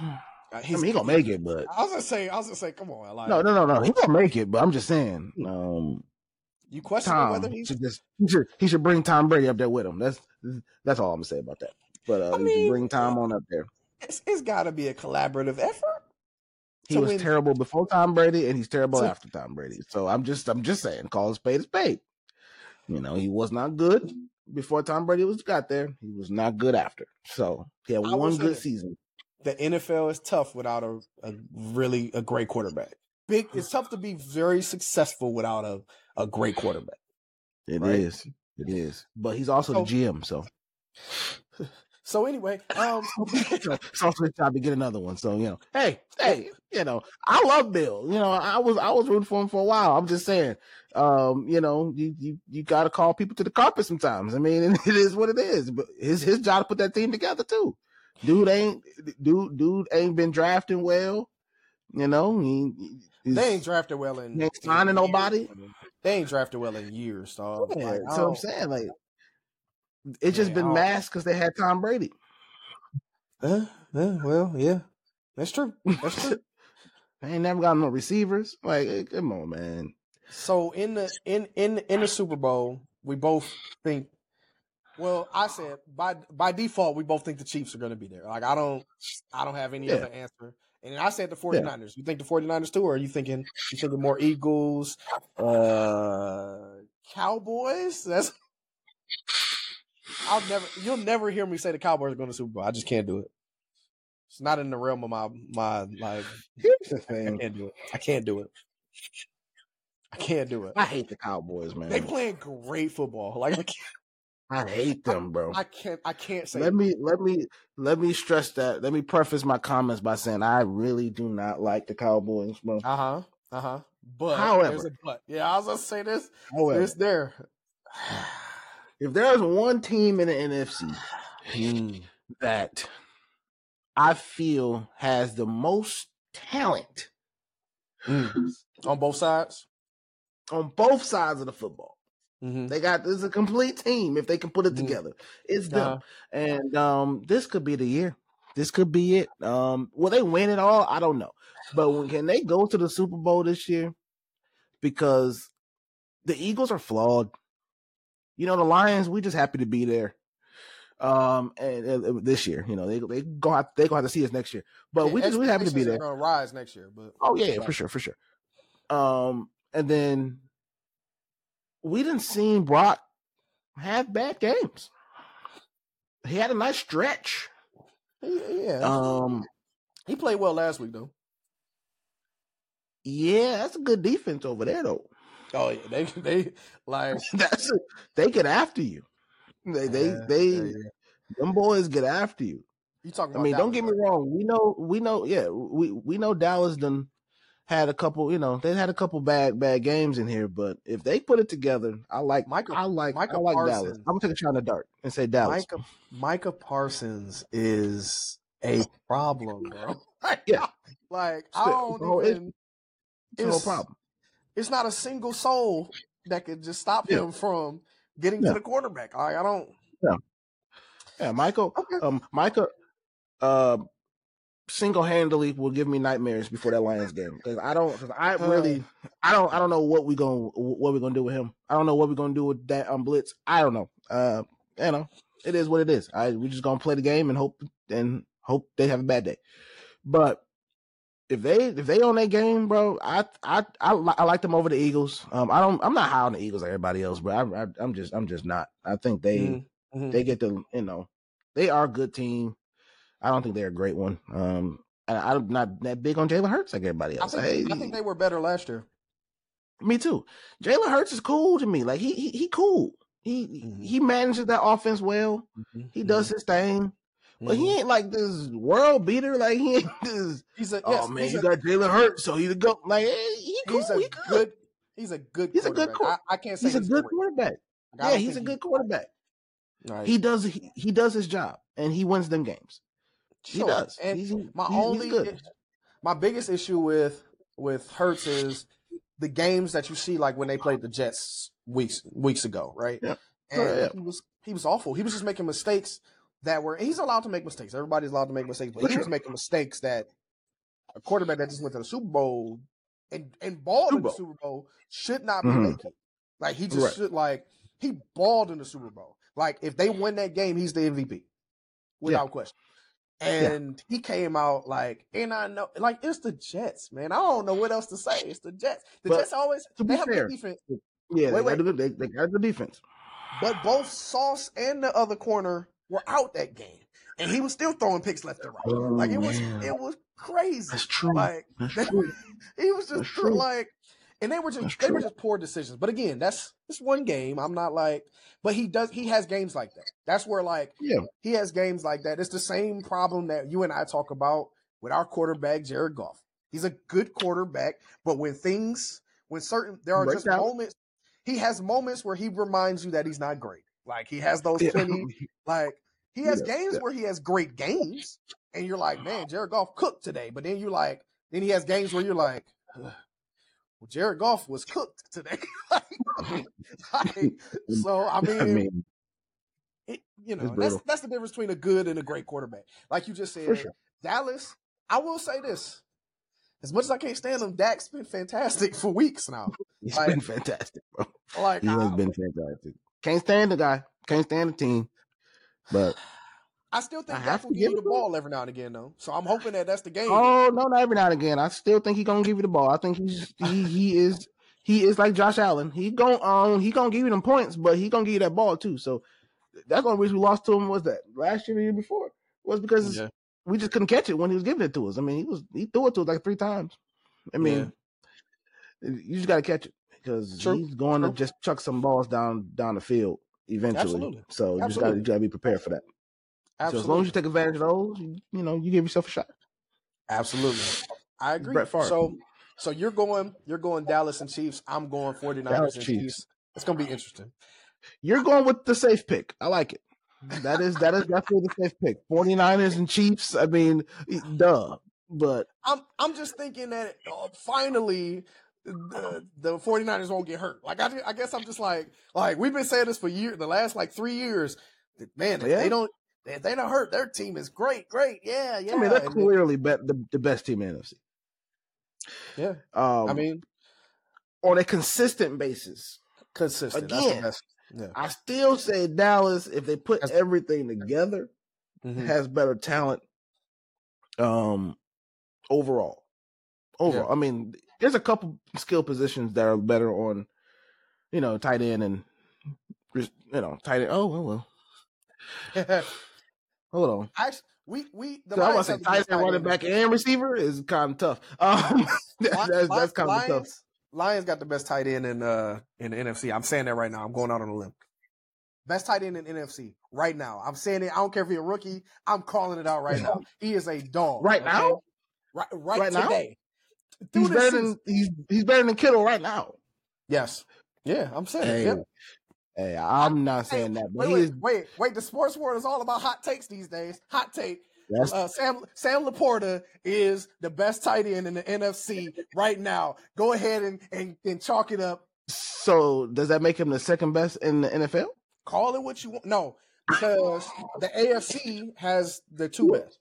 Uh, I mean, he gonna make it, but I was gonna say. I was gonna say. Come on, like, no, no, no, no. He gonna make it, but I'm just saying. Um, You question Tom whether he's should just he should, he should bring Tom Brady up there with him. That's that's all I'm gonna say about that. But uh, I mean- bring Tom on up there. it's, it's got to be a collaborative effort. He was win- terrible before Tom Brady, and he's terrible So- after Tom Brady. So I'm just I'm just saying, call a spade a spade. You know, he was not good before Tom Brady was got there. He was not good after. So he had I one good season. The NFL is tough without a, a really a great quarterback. Big. It's tough to be very successful without a, a great quarterback. It is, Right. It is. But he's also So- the GM, so So anyway, um, so, so it's time to get another one. So you know, hey, hey, you know, I love Bill. You know, I was I was rooting for him for a while. I'm just saying, um, you know, you you you got to call people to the carpet sometimes. I mean, it is what it is. But his his job to put that team together too. Dude ain't dude dude ain't been drafting well. You know, he, they ain't drafting well in. Ain't signing nobody. They ain't drafted well in years, dog. Yeah, like, so I'm saying like it's just been masked because they had Tom Brady. Uh, uh, well, yeah, that's true. That's true. they ain't never got no receivers. Like, hey, come on, man. So in the in in in the Super Bowl, we both think. Well, I said by by default, we both think the Chiefs are going to be there. Like, I don't, I don't have any yeah. other answer. And I said the 49ers. Yeah. You think the 49ers too, or are you thinking you thinking more Eagles, uh Cowboys? That's I'll never you'll never hear me say the Cowboys are going to Super Bowl. I just can't do it. It's not in the realm of my my like here's the thing. I can't do it. I can't do it. I can't do it. I hate the Cowboys, man. They playing great football. Like I can't I hate them, bro. I can't. I can't say. Let me let me let me stress that. Let me preface my comments by saying I really do not like the Cowboys, bro. Uh huh. Uh huh. But however, but. Yeah, I was gonna say this. However, it's there. if there's one team in the NFC hmm. that I feel has the most talent mm. on both sides, on both sides of the football, Mm-hmm. They got this is a complete team if they can put it mm-hmm. together. It's them, uh-huh. and um, this could be the year. This could be it. Um, will they win it all? I don't know, but when can they go to the Super Bowl this year? Because the Eagles are flawed. You know, the Lions. We just happy to be there. Um, and uh, this year, you know, they they go have, they go have to see us next year. But yeah, we just we happy to be there. Gonna rise next year, but oh yeah, yeah, for sure, for sure. Um, and then we didn't see Brock have bad games. He had a nice stretch. Yeah. Um, he played well last week though. Yeah, that's a good defense over there though. Oh yeah, they they like that's a, they get after you. They they yeah, they yeah, them boys get after you. You talking? I mean, don't get me wrong. We know we know. Yeah, we we know Dallas done had a couple, you know, they had a couple bad bad games in here, but if they put it together, I like Micah, I like Micah I like Parsons. Dallas. I'm gonna take a shot in the dark and say Dallas. Micah, Micah Parsons is a problem, bro. yeah, like I don't no, even. It's, it's, no problem. It's not a single soul that could just stop yeah. him from getting yeah. to the quarterback. I, I don't. Yeah, yeah, Michael. Okay. Um, Micah. Uh, single handedly will give me nightmares before that Lions game because I don't. Cause I really, I don't, I don't know what we going what we're gonna do with him. I don't know what we're gonna do with that um blitz. I don't know. Uh, you know, it is what it is. I we just gonna play the game and hope and hope they have a bad day. But if they if they on that game, bro, I I I, I like them over the Eagles. Um, I don't. I'm not high on the Eagles like everybody else, but I, I am just I'm just not. I think they mm-hmm. mm-hmm. they get the you know they are a good team. I don't think they're a great one. Um, I, am not that big on Jalen Hurts like everybody else. I think, hey, I think they were better last year. Me too. Jalen Hurts is cool to me. Like he he, he cool. He mm-hmm. he manages that offense well. Mm-hmm. He does mm-hmm. his thing. But he mm-hmm. ain't like this world beater. Like he ain't this. He's a oh man, you got Jalen Hurts, so he's a good. Like hey, he cool, he's a he good. He's a good. He's a good. I, I, can't say he's a good great. quarterback. Like, yeah, he's a good quarterback. Right. He does. He, he does his job, and he wins them games. Sure. He does. And he's, my he's, only, he's my biggest issue with with Hurts is the games that you see, like when they played the Jets weeks weeks ago, right? Yeah. And oh, yeah. he was he was awful. He was just making mistakes that were. He's allowed to make mistakes. Everybody's allowed to make mistakes, but he was making mistakes that a quarterback that just went to the Super Bowl and and balled Super in the Super Bowl should not be mm-hmm. making. Like he just right. should like he balled in the Super Bowl. Like if they win that game, he's the MVP without yeah. question. And yeah. he came out like, and I know, like it's the Jets, man. I don't know what else to say. It's the Jets. The but Jets always they have fair, good defense. Yeah, wait, they, wait. Got they, they got the defense. But both Sauce and the other corner were out that game, and he was still throwing picks left and right. Oh, like it was, man. it was crazy. That's true. Like That's true. he was just true. like and they were just they were just poor decisions. But again, that's it's one game. I'm not like, but he does he has games like that. That's where like yeah he has games like that. It's the same problem that you and I talk about with our quarterback Jared Goff. He's a good quarterback, but when things when certain there are Break just down. moments he has moments where he reminds you that he's not great. Like he has those Yeah. plenty like he has Yeah, games yeah. where he has great games, and you're like, man, Jared Goff cooked today. But then you're like, then he has games where you're like, "Ugh, well, Jared Goff was cooked today. Like, so I mean, I mean it, you know, that's that's the difference between a good and a great quarterback. Like you just said, sure Dallas. I will say this: as much as I can't stand him, Dak's been fantastic for weeks now. he's like- been fantastic bro Like he has I, been fantastic can't stand the guy can't stand the team but I still think I have will to give you the ball every now and again, though. So I'm hoping that that's the game. Oh no, not every now and again. I still think he gonna give you the ball. I think he's he he is he is like Josh Allen. He gon' um he gonna give you them points, but he gonna give you that ball too. So that's the only reason we lost to him was that last year, the year before was because Yeah. we just couldn't catch it when he was giving it to us. I mean, he was he threw it to us like three times. I mean, you just gotta catch it because True. he's going True. to just chuck some balls down down the field eventually. Absolutely. So you just gotta you gotta be prepared for that. Absolutely. So as long as you take advantage of those, you, you know, you give yourself a shot. Absolutely. I agree. Brett Favre. So so you're going you're going Dallas and Chiefs. I'm going 49ers Dallas and Chiefs. Chiefs. It's gonna be interesting. You're going with the safe pick. I like it. That is that is definitely the safe pick. 49ers and Chiefs. I mean, duh. But I'm I'm just thinking that uh, finally the, the 49ers won't get hurt. Like I, I guess I'm just like like we've been saying this for years, the last like three years. Man, Yeah. they don't if they don't hurt, their team is great, great, yeah, yeah. I mean, they're And clearly bet the, the best team in the NFC. yeah. Um, I mean, on a consistent basis, consistent. That's the again, best. Yeah. I still say Dallas, if they put That's- everything together, Mhm. has better talent. Um, overall, overall, Yeah. I mean, there's a couple skill positions that are better on, you know, tight end and, you know, tight end. Oh well, well. Hold on. Actually, we we the So I Lions want to say tight end, running back, and receiver is kind of tough. Um, that's Li- that's kind of Lions, tough. Lions got the best tight end in uh in the NFC. I'm saying that right now. I'm going out on a limb. Best tight end in NFC right now. I'm saying it. I don't care if he's a rookie. I'm calling it out right now. He is a dog. Right okay? now? Right, right, Right now? today. Through He's better season. than he's he's better than Kittle right now. yes. Yeah, I'm saying Hey, it. Hey, I'm not saying that, but Wait, wait, is. wait, wait. The sports world is all about hot takes these days. Hot take. That's Uh, Sam Sam Laporta is the best tight end in the NFC right now. Go ahead and, and, and chalk it up. so. Does that make him the second best in the NFL? Call it what you want. No, because the AFC has the two best.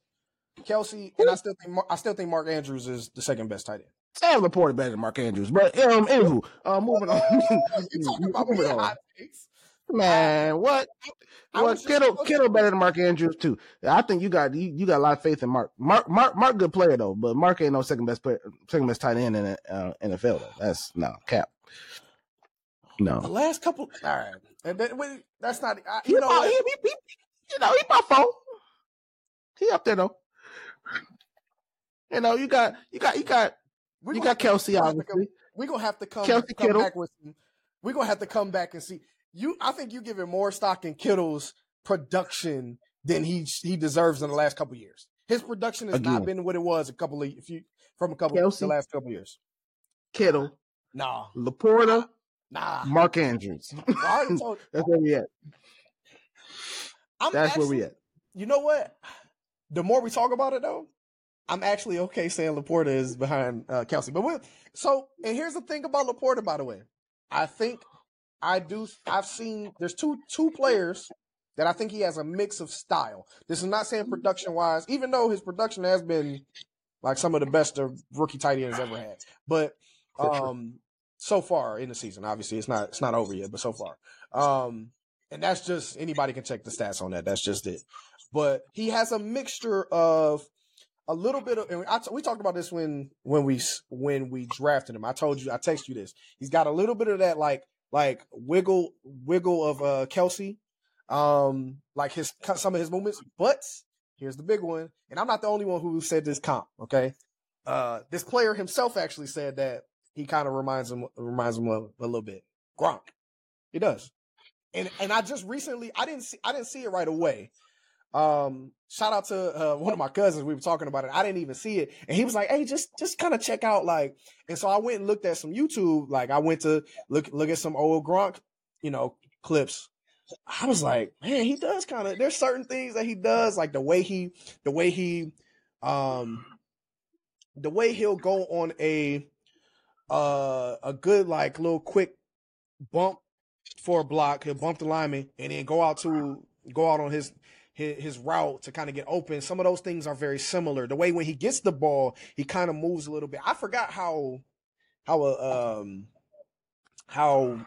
Kelce and I still think I still think Mark Andrews is the second best tight end. Sam Laporta better than Mark Andrews, but um, anywho, uh, moving on. you talking about moving on. Man, what? I Well, Kittle, Kittle better than Mark Andrews too. I think you got you, you got a lot of faith in Mark. Mark, Mark, Mark, good player though, but Mark ain't no second best player, second best tight end in the uh, NFL. Though. That's no cap. No. The last couple, all right, and then, wait, that's not. I, he, you know, about- he, he, he, you know, he my phone. He up there though. You know, you got, you got, you got, We you got Kelce, obviously. We're gonna have to come, Kelce come Kittle. back with. Some, we're gonna have to come back and see you. I think you giving more stock in Kittle's production than he he deserves in the last couple years. His production has not Again. been what it was a couple of if you from a couple Kelce. the last couple years. Kittle, Nah, Laporta, nah. Mark Andrews. I already told. That's where we at. I'm That's actually, where we at. You know what? The more we talk about it, though, I'm actually okay saying Laporta is behind uh, Kelce. But we'll, so, and here's the thing about Laporta, by the way. I think I do. I've seen there's two two players that I think he has a mix of style. This is not saying production wise, even though his production has been like some of the best of rookie tight ends ever had. But um, so far in the season, obviously it's not it's not over yet, but so far, um, and that's just anybody can check the stats on that. That's just it. But he has a mixture of a little bit of. And we talked about this when when we when we drafted him. I told you, I texted you this. He's got a little bit of that like like wiggle wiggle of uh Kelce, um, like his some of his movements. But here's the big one, and I'm not the only one who said this comp. Okay, uh, this player himself actually said that he kind of reminds him reminds him of a little bit. Gronk, he does. And and I just recently I didn't see I didn't see it right away. Um, shout out to uh, one of my cousins. We were talking about it. I didn't even see it, and he was like, "Hey, just just kind of check out like." And so I went and looked at some YouTube. Like I went to look look at some old Gronk, you know, clips. I was like, man, he does kind of. There's certain things that he does, like the way he, the way he, um, the way he'll go on a, uh, a good like little quick bump for a block. He'll bump the lineman and then go out to go out on his his, his route to kind of get open. Some of those things are very similar. The way when he gets the ball, he kind of moves a little bit. I forgot how how uh, um how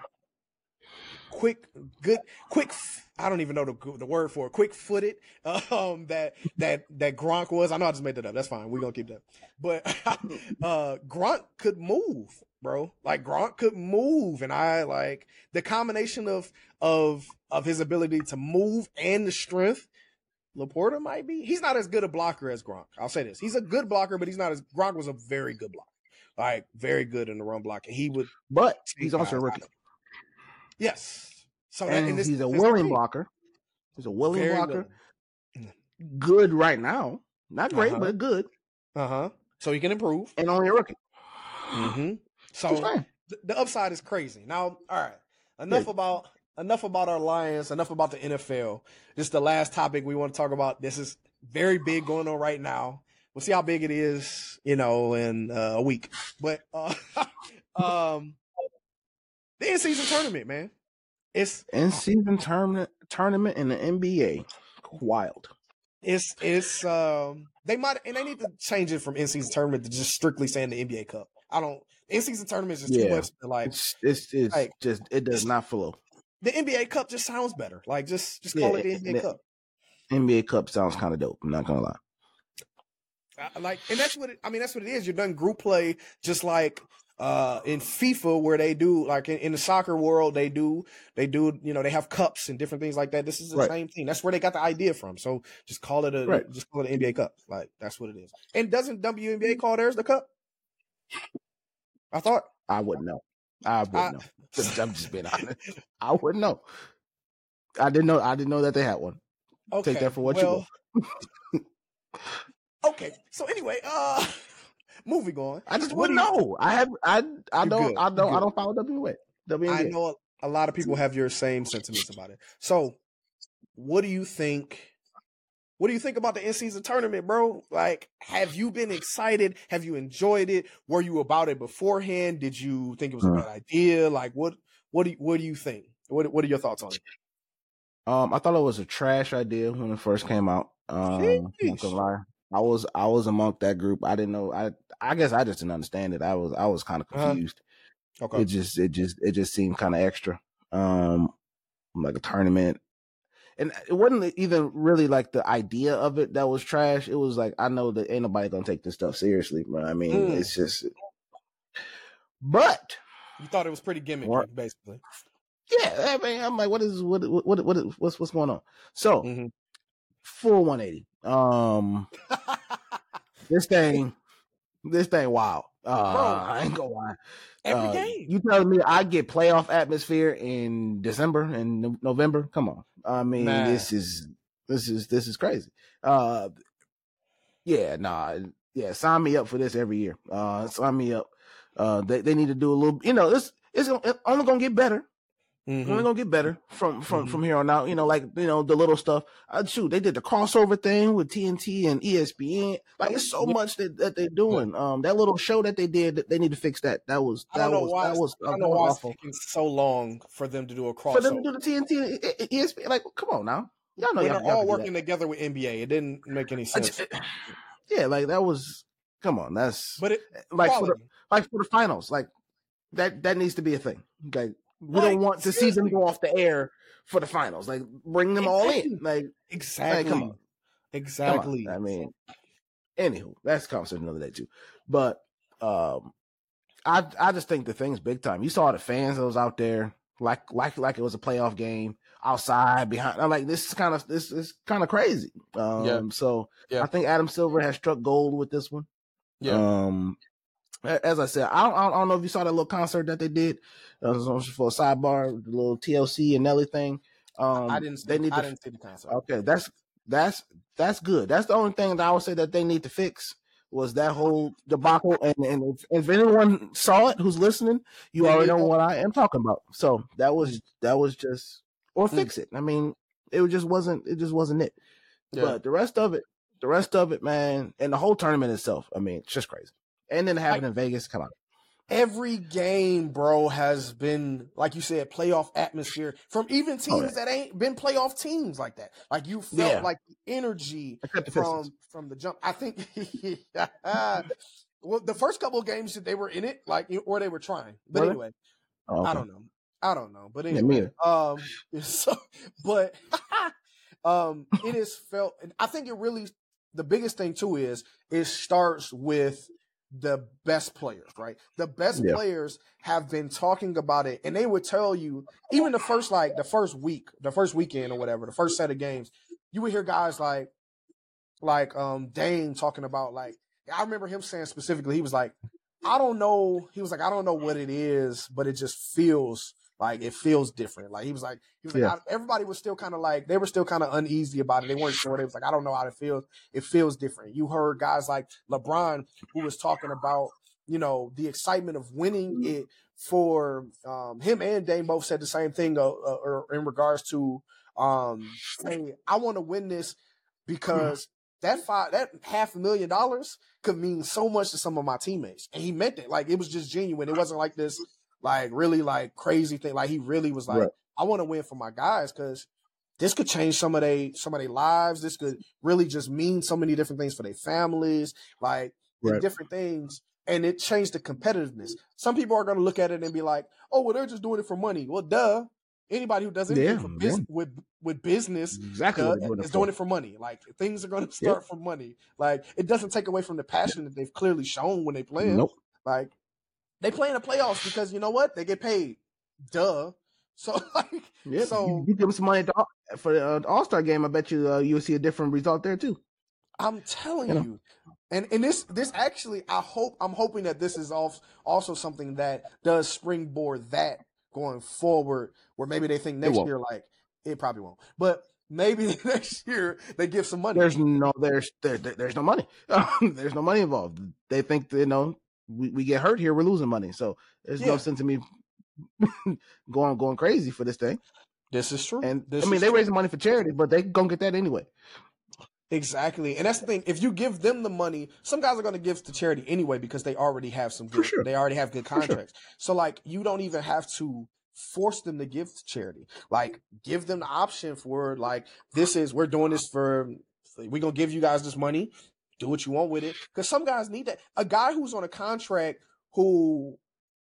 quick good quick I don't even know the the word for it. Quick footed um that that that Gronk was. I know I just made that up. That's fine. We're gonna keep that. But uh Gronk could move, bro. Like Gronk could move. And I like the combination of of of his ability to move and the strength Laporta might be. He's not as good a blocker as Gronk. I'll say this. He's a good blocker, but he's not as Gronk was a very good blocker. Like very good in the run block. And he would But he's also a rookie. Yes. So and, that, and this, he's a willing blocker. He's a willing very blocker. Willing. Good right now. Not great, uh-huh. but good. Uh-huh. So he can improve. And only a rookie. Mm-hmm. So the, the upside is crazy. Now, all right. Enough yeah. about enough about our Lions, enough about the NFL. This is the last topic we want to talk about. This is very big going on right now. We'll see how big it is, you know, in uh, a week. But uh, um, the in season tournament, man. It's in season tournament tournament in the NBA. Wild. It's it's um they might and they need to change it from in season tournament to just strictly saying the NBA Cup. I don't in season tournament is just yeah. too much. like it's it's, it's like, just it does not flow the NBA Cup just sounds better. Like just just call yeah, it the NBA the, Cup. NBA Cup sounds kind of dope. I'm not gonna lie. I, like, and that's what it, I mean. That's what it is. You're done group play, just like uh in FIFA where they do like in, in, the soccer world they do they do you know they have cups and different things like that. This is the right. same thing. That's where they got the idea from. So just call it a right. just call it an NBA Cup. Like that's what it is. And doesn't WNBA call theirs the cup? I thought I wouldn't know. I wouldn't I, know. I'm just being honest. I wouldn't know. I didn't know. I didn't know that they had one. Okay, Take that for what well, you want. okay. So anyway, uh, moving on. I just wouldn't know. I have. I. I don't. Good. I don't. I don't follow WNBA. WNBA. I know a lot of people have your same sentiments about it. So, what do you think? What do you think about the in season tournament, bro? Like, have you been excited? Have you enjoyed it? Were you about it beforehand? Did you think it was a bad idea? Like, what what do you, what do you think? What what are your thoughts on it? Um, I thought it was a trash idea when it first came out. Um, not gonna lie. I was I was among that group. I didn't know. I I guess I just didn't understand it. I was I was kind of uh-huh. confused. Uh-huh. Okay. It just it just it just seemed kind of extra. Um, like a tournament and it wasn't even really like the idea of it that was trash. It was like I know that ain't nobody gonna take this stuff seriously, but I mean, mm. it's just. But you thought it was pretty gimmicky, basically. Yeah, I mean, I'm like, what is what what what, what is, what's what's going on? So, mm-hmm. full 180. Um, this thing, this thing, wow. Uh, Bro, I ain't gonna lie. Every uh, game. You telling me I get playoff atmosphere in December and November? Come on. I mean, nah. this is this is this is crazy. Uh, yeah, nah, yeah. Sign me up for this every year. Uh, sign me up. Uh, they they need to do a little. You know, it's it's only gonna get better. Mm-hmm. Only gonna get better from from mm-hmm. from here on out. You know, like you know the little stuff. Uh, shoot, they did the crossover thing with TNT and ESPN. Like it's so much that, that they're doing. Um, that little show that they did, they need to fix that. That was that was why, that was I don't know why awful. it's taking so long for them to do a crossover. For them to do the TNT ESPN. Like, come on now, y'all know y'all, they're all working together with NBA. It didn't make any sense. yeah, like that was. Come on, that's but it like for the, like for the finals, like that that needs to be a thing. Okay, we like, don't want to see them go off the air for the finals. Like bring them all in. Like exactly. Like, come on. Exactly. Come on. I mean, anywho, that's conversation another day too. But um, I I just think the thing's big time. You saw the fans that was out there, like like like it was a playoff game outside behind. I'm like, this is kind of this is kind of crazy. Um, yeah. So yeah. I think Adam Silver has struck gold with this one. Yeah. Um, as I said, I don't, I don't know if you saw that little concert that they did uh, for a sidebar, the little TLC and Nelly thing. Um, I didn't. See, they need I to, didn't see the concert. Okay, that's that's that's good. That's the only thing that I would say that they need to fix was that whole debacle. And, and if, if anyone saw it who's listening, you already know what I am talking about. So that was that was just or hmm. fix it. I mean, it just wasn't it just wasn't it. Yeah. But the rest of it, the rest of it, man, and the whole tournament itself, I mean, it's just crazy. And then having in Vegas, come on every game, bro, has been like you said, playoff atmosphere from even teams oh, yeah. that ain't been playoff teams like that. Like you felt yeah. like the energy from from the jump. I think, well, the first couple of games that they were in it, like or they were trying. But really? anyway, oh, okay. I don't know. I don't know. But anyway, yeah, um, so but um, it is felt. And I think it really the biggest thing too is it starts with the best players, right? The best yeah. players have been talking about it, and they would tell you even the first like the first week, the first weekend or whatever, the first set of games, you would hear guys like like um Dame talking about like I remember him saying specifically, he was like, I don't know, he was like, I don't know what it is, but it just feels like it feels different. Like he was like, he was like, yeah. everybody was still kind of like, they were still kind of uneasy about it. They weren't sure. They was like, I don't know how it feels. It feels different. You heard guys like LeBron who was talking about, you know, the excitement of winning it for um, him and Dame both said the same thing uh, uh, in regards to, um, hey, I want to win this because that five that half a million dollars could mean so much to some of my teammates. And he meant it. Like it was just genuine. It wasn't like this like really like crazy thing. Like he really was like, right. I want to win for my guys because this could change some of their some of their lives. This could really just mean so many different things for their families, like right. different things. And it changed the competitiveness. Some people are going to look at it and be like, "Oh, well, they're just doing it for money." Well, duh. Anybody who does anything yeah, for biz- yeah. with with business exactly uh, doing is doing it for money. Like things are going to start for money. Like it doesn't take away from the passion that they've clearly shown when they play. Nope. Like they play in the playoffs because you know what? They get paid. Duh. So like, yeah, so you, give them some money for the uh, All Star game. I bet you uh, you'll see a different result there too. I'm telling you, know? you. And and this this actually, I hope I'm hoping that this is also something that does springboard that going forward, where maybe they think next year like it probably won't, but maybe next year they give some money. There's no there's there, there's no money. there's no money involved. They think you know we, we get hurt here, we're losing money. So there's yeah. no sense in me going going crazy for this thing. This is true. And this I mean, they raising money for charity, but they gonna get that anyway. Exactly, and that's the thing. If you give them the money, some guys are going to give to charity anyway because they already have some good. Sure. They already have good contracts. Sure. So like, you don't even have to force them to give to charity. Like, give them the option for like, this is we're doing this for. We're gonna give you guys this money do what you want with it. Because some guys need that. A guy who's on a contract who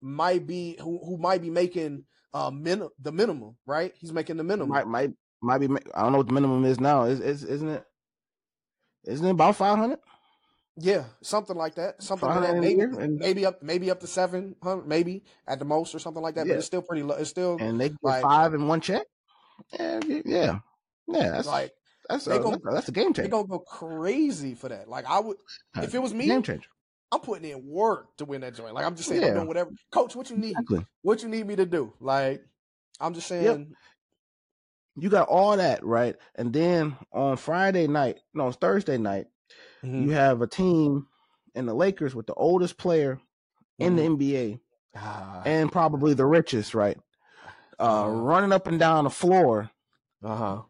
might be who, who might be making uh min- the minimum, right? He's making the minimum. Might might might be. I don't know what the minimum is now. Is is isn't it? Isn't it about five hundred? Yeah, something like that. Something like that. Maybe, and, maybe up, maybe up to seven hundred, maybe at the most, or something like that. Yeah. But it's still pretty low. It's still and they get like, five in one check. Yeah, yeah, yeah. That's like that's a, gonna, that's a game changer. They're gonna go crazy for that. Like I would, if it was me, game changer. I'm putting in work to win that joint. Like I'm just saying, yeah. I'm doing whatever. Coach, what you need? Exactly. What you need me to do? Like I'm just saying. Yep. You got all that right, and then on Friday night, no, on Thursday night, mm-hmm. you have a team in the Lakers with the oldest player mm-hmm. in the mm-hmm. NBA, ah. and probably the richest, right? Uh, uh running up and down the floor. Uh huh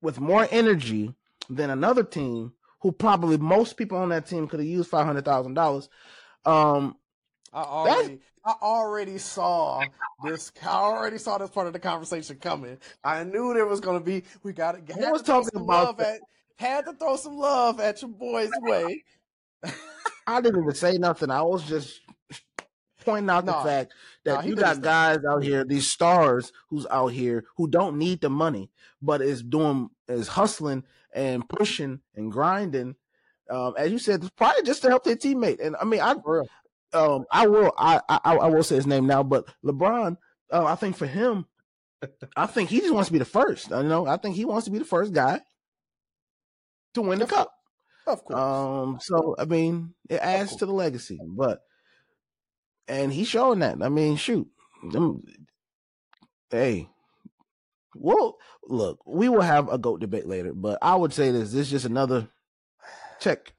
with more energy than another team who probably most people on that team could have used five hundred thousand dollars. Um, I already, I already saw this. I already saw this part of the conversation coming. I knew there was going to be. We got to. I was talking about at, had to throw some love at your boy's way. I didn't even say nothing. I was just pointing out no, the fact that no, you got guys out here, these stars who's out here who don't need the money, but is doing is hustling and pushing and grinding. Um, as you said, probably just to help their teammate. And I mean, I um, I will I, I I will say his name now, but LeBron, uh, I think for him, I think he just wants to be the first. You know, I think he wants to be the first guy to win the cup. Of course. Um, so I mean, it adds to the legacy, but and he's showing that. I mean, shoot, them, hey, well, look, we will have a goat debate later, but I would say this: this is just another check,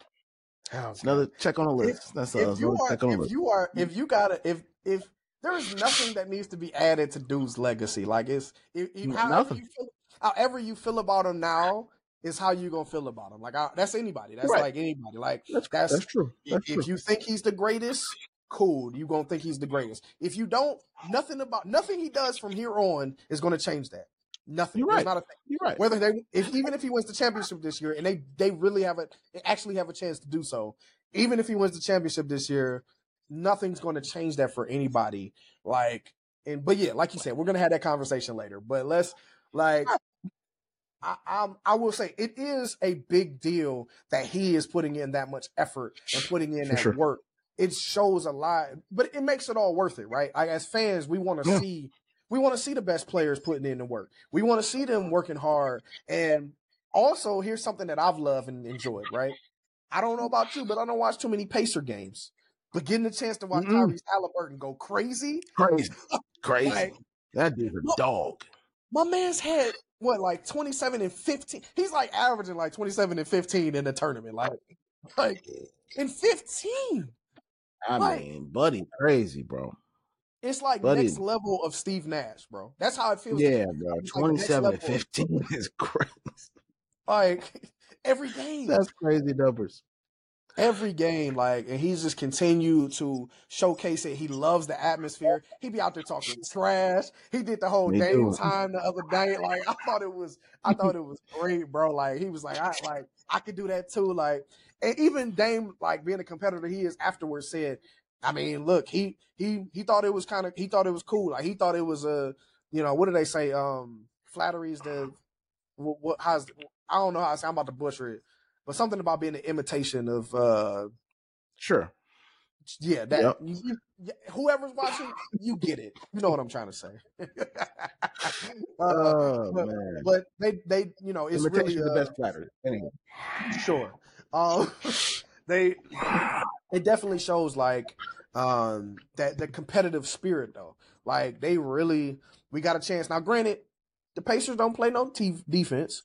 Oh, another check on the list. if, That's if a you are, check on the if list. you are, if you gotta, if if there is nothing that needs to be added to Dude's legacy, like it's if, if, however nothing. you feel, however you feel about him now is how you gonna feel about him. Like I, that's anybody. That's Right. like anybody. Like That's that's that's true. That's if true. you think he's the greatest, cool. You gonna think he's the greatest. If you don't, nothing about nothing he does from here on is gonna change that. Nothing. You're right. not a thing. You're right. Whether they, if even if he wins the championship this year, and they they really have a actually have a chance to do so, even if he wins the championship this year, nothing's going to change that for anybody. Like, and but yeah, like you said, we're gonna have that conversation later. But let's like, I, I'm I will say it is a big deal that he is putting in that much effort and putting in For that sure. work. It shows a lot, but it makes it all worth it, right? Like as fans, we want to Yeah. see we want to see the best players putting in the work. We want to see them working hard. And also, here's something that I've loved and enjoyed, right? I don't know about you, but I don't watch too many Pacer games. But getting the chance to watch Mm-mm. Tyrese Halliburton go crazy, Crazy, crazy. like that dude's a dog. my man's had what like 27 and 15. He's like averaging like 27 and 15 in the tournament. Like, like in 15. I Right. mean, buddy, crazy, bro. It's like next level of Steve Nash, bro. That's how it feels. Yeah, bro. Like 27 and level. 15 is crazy. Like every game. That's crazy numbers. every game, like, and he's just continued to showcase it. He loves the atmosphere. He be out there talking trash. He did the whole Me Dame time the other day. Like, I thought it was, I thought it was great, bro. Like, he was like, I like, I could do that too. Like, and even Dame, like being a competitor he is afterwards said, I mean, look, he he he thought it was kind of, he thought it was cool. Like, he thought it was a, you know, what do they say? Um, flattery is the, what, what how's, I don't know how I say. I'm about to butcher it but something about being an imitation of uh Sure. yeah that Yep. you, whoever's watching you get it you know what i'm trying to say uh, Oh, but, man. but they they you know it's Imitation really is the uh, best flattery. Anyway. sure um they it definitely shows like um that the competitive spirit though. Like they really we got a chance. Now granted the pacers don't play no t- defense.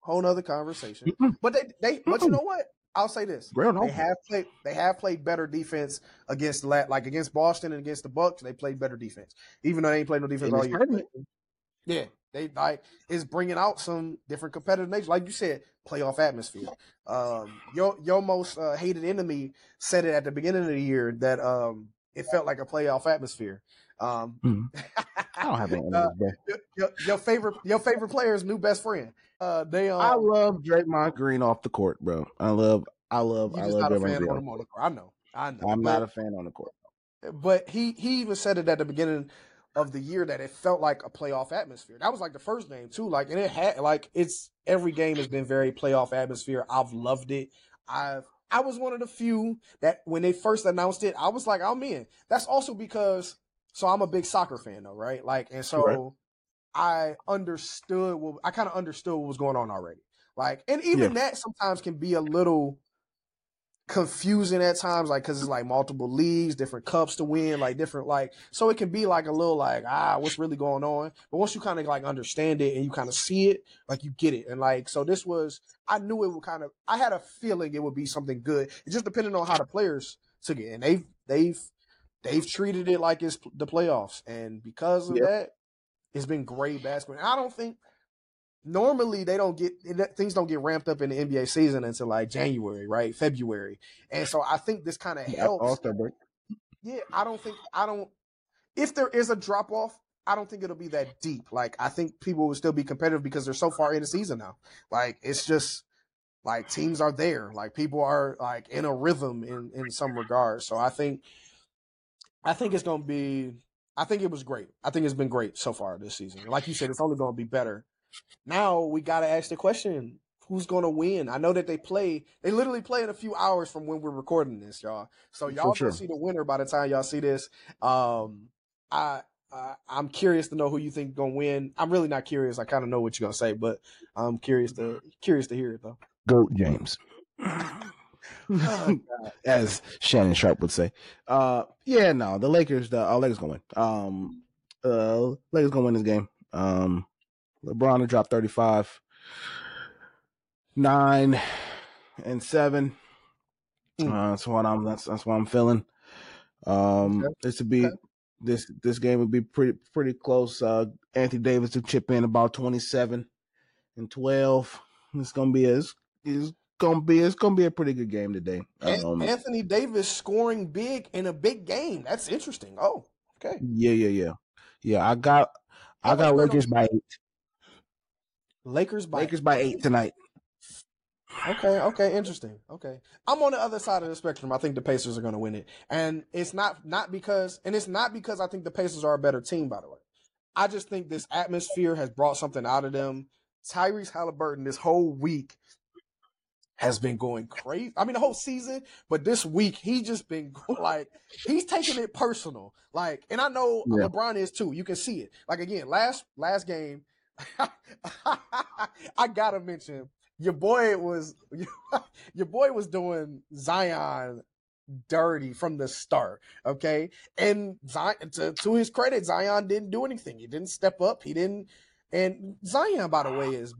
Whole nother conversation. But they they but you know what? I'll say this. Real they have played they have played better defense against like against boston and against the bucks. They played better defense even though they ain't played no defense all year. Yeah, they like is bringing out some different competitive nature, like you said, playoff atmosphere. Um, your your most uh, hated enemy said it at the beginning of the year that um it felt like a playoff atmosphere. Um, Mhm. I don't have any uh, your, your, favorite your favorite player's new best friend. Uh, they um, I love Draymond Green off the court, bro. I love, I love, I love not a fan Green. on him on the court. I know, I know. I'm but, not a fan on the court. but he he even said it at the beginning of the year that it felt like a playoff atmosphere. That was like the first game too. Like and it had like it's every game has been very playoff atmosphere. I've loved it. I've I was one of the few that when they first announced it, I was like, oh, I'm in. That's also because so I'm a big soccer fan though, right? Like and so Right. I understood what I kind of understood what was going on already. Like and even that sometimes can be a little confusing at times, like because it's like multiple leagues, different cups to win, like different like so it can be like a little like ah, what's really going on? But once you kind of like understand it and you kind of see it, like you get it, and like so this was I knew it would kind of I had a feeling it would be something good. It just depending on how the players took it, and they've they've they've treated it like it's the playoffs, and because of Yep. that, it's been great basketball. And I don't think normally they don't get things don't get ramped up in the NBA season until like January, right? February. And so I think this kind of helps. All-Star break. Yeah, I don't think I don't if there is a drop off, I don't think it'll be that deep. Like I think people will still be competitive because they're so far in the season now. Like it's just like teams are there. Like people are like in a rhythm in in some regards. So I think I think it's going to be I think it was great. I think it's been great so far this season. Like you said, it's only going to be better. Now we got to ask the question: Who's going to win? I know that they play. They literally play in a few hours from when we're recording this, y'all. So y'all sure. will see the winner by the time y'all see this. Um, I, I I'm curious to know who you think going to win. I'm really not curious. I kind of know what you're going to say, but I'm curious to curious to hear it though. Goat James. oh, as Shannon Sharpe would say. Uh, yeah, no, the Lakers, the uh, Lakers gonna win. Um, uh, Lakers gonna win this game. Um, LeBron will drop thirty five, nine, and seven. Mm. Uh, that's what I'm. That's that's what I'm feeling. Um, okay. this would be okay. this this game would be pretty pretty close. Uh, Anthony Davis to chip in about twenty seven and twelve. It's gonna be as is gonna be it's gonna be a pretty good game today. Um, Anthony Davis scoring big in a big game. That's interesting. Oh, okay. Yeah, yeah, yeah, yeah. I got I got Lakers by eight. Lakers by Lakers by eight tonight. Okay, okay, interesting. Okay, I'm on the other side of the spectrum. I think the Pacers are going to win it, and it's not not because, and it's not because I think the Pacers are a better team. By the way, I just think this atmosphere has brought something out of them. Tyrese Halliburton this whole week has been going crazy. I mean, the whole season, but this week he just been like he's taking it personal. Like, and I know yeah. LeBron is too. You can see it. Like again, last last game, I gotta mention your boy was your boy was doing Zion dirty from the start. Okay, and Zion, to, to his credit, Zion didn't do anything. He didn't step up. He didn't. And Zion, by the way, is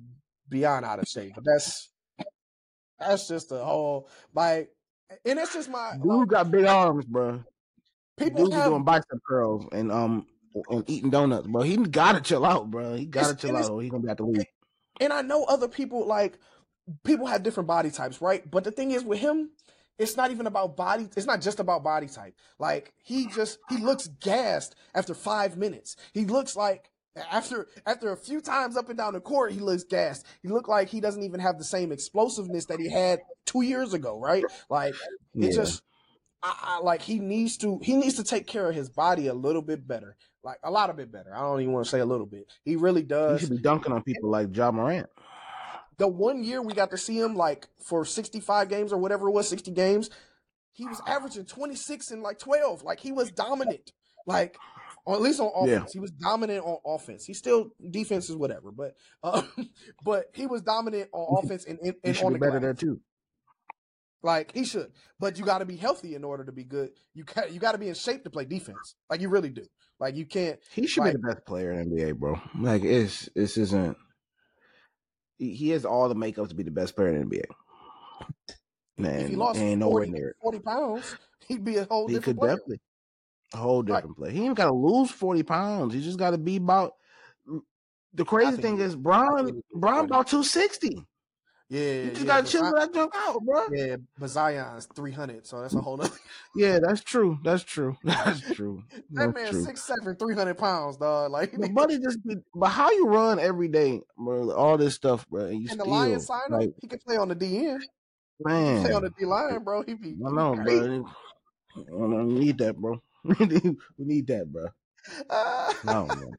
beyond out of shape. But that's that's just a whole like, and it's just my dude like, got big arms, bro. People Dude's have, doing bicep curls and um and eating donuts, bro. He gotta chill out, bro. He gotta chill out, he's gonna be have the leave. And I know other people like people have different body types, right? But the thing is with him, it's not even about body. It's not just about body type. Like he just he looks gassed after five minutes. He looks like after after a few times up and down the court, he looks gassed. He looked like he doesn't even have the same explosiveness that he had two years ago, right? Like it yeah. just, I, I, like he needs to he needs to take care of his body a little bit better, like a lot of bit better. I don't even want to say a little bit. He really does. He should be dunking on people like Ja Morant. The one year we got to see him like for sixty five games or whatever it was, sixty games, he was averaging twenty six and like twelve. Like he was dominant. Like or at least on offense. Yeah. He was dominant on offense. He still defense is whatever, but uh, but he was dominant on offense and, and, and on the better glass. there too. Like he should, but you got to be healthy in order to be good. You got you got to be in shape to play defense. Like you really do. Like you can't. He should like, be the best player in NBA, bro. Like it's this isn't. He has all the makeup to be the best player in NBA. Man, if he lost ain't 40, nowhere near 40 pounds, he'd be a whole he different could player. Definitely. A whole different play. He ain't got to lose forty pounds. He just got to be about. The crazy thing is, Bron Bron about two sixty. Yeah, you just yeah, gotta chill that junk out, bro. Yeah, but Zion's three hundred, so that's a whole other. yeah, that's true. That's true. That's true. that man six seven, three hundred pounds, dog. Like the buddy just. Be, but how you run every day, bro? All this stuff, bro. And, you and still, the Lions sign like, He can play on the DN. Man, play on the D line, bro. He be. I know, bro. I don't need that, bro. we need, we need that, bro. Uh, no, man.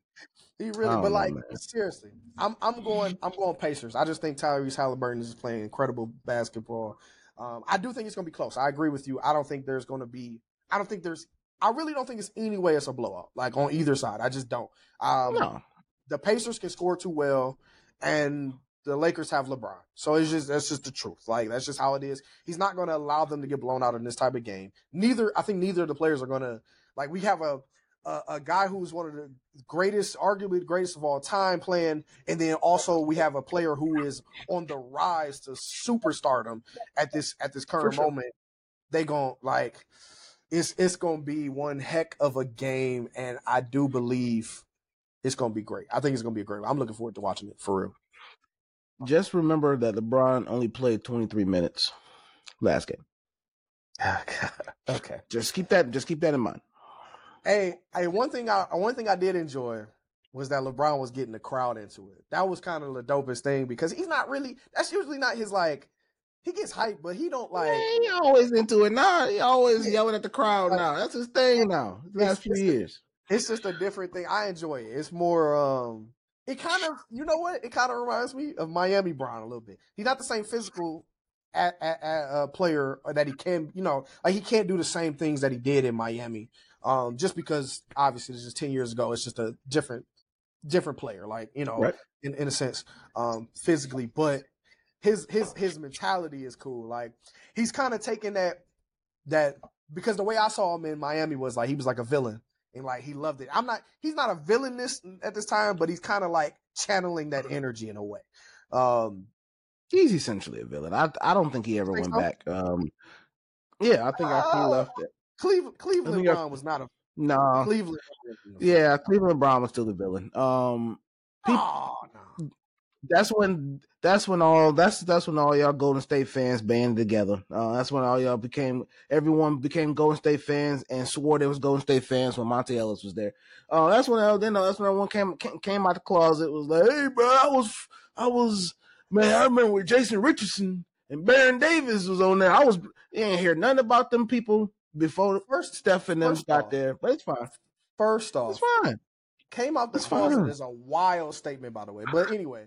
He really, but like know, seriously, I'm I'm going I'm going Pacers. I just think Tyrese Halliburton is playing incredible basketball. Um, I do think it's going to be close. I agree with you. I don't think there's going to be. I don't think there's. I really don't think it's any way it's a blowout. Like on either side, I just don't. Um, no. The Pacers can score too well, and the Lakers have LeBron. So it's just that's just the truth. Like that's just how it is. He's not going to allow them to get blown out in this type of game. Neither I think neither of the players are going to like we have a, a, a guy who's one of the greatest, arguably the greatest of all time playing, and then also we have a player who is on the rise to superstardom at this at this current sure. moment. They going like it's it's gonna be one heck of a game, and I do believe it's gonna be great. I think it's gonna be a great. I'm looking forward to watching it for real. Just remember that LeBron only played 23 minutes last game. Ah, okay. Just keep that. Just keep that in mind. Hey, hey, one thing I one thing I did enjoy was that LeBron was getting the crowd into it. That was kind of the dopest thing because he's not really that's usually not his like he gets hyped, but he don't like yeah, he always into it now. He always yelling at the crowd now. That's his thing now. Last few years. It's just a different thing. I enjoy it. It's more um it kind of you know what? It kind of reminds me of Miami Bron a little bit. He's not the same physical a, a, a, player that he can, you know, like he can't do the same things that he did in Miami. Um, just because obviously this is ten years ago, it's just a different, different player, like you know, right. in in a sense, um, physically. But his his his mentality is cool. Like he's kind of taking that that because the way I saw him in Miami was like he was like a villain and like he loved it. I'm not he's not a villainous at this time, but he's kind of like channeling that energy in a way. Um he's essentially a villain. I I don't think he ever went so? back. Um yeah, I think after he uh, left it. Cleveland Cleveland Brown was not a no. Nah. Cleveland. Yeah, Cleveland Brown was still the villain. Um people, oh, no that's when that's when all that's that's when all y'all Golden State fans banded together. Uh, that's when all y'all became everyone became Golden State fans and swore they was Golden State fans when Monta Ellis was there. Uh, that's when then that's when everyone came came out the closet. Was like, hey, bro, I was I was man, I remember with Jason Richardson and Baron Davis was on there. I was you ain't hear nothing about them people before first Steph and them got off, there, but it's fine. First off, it's fine. Came out the closet is a wild statement, by the way. But anyway,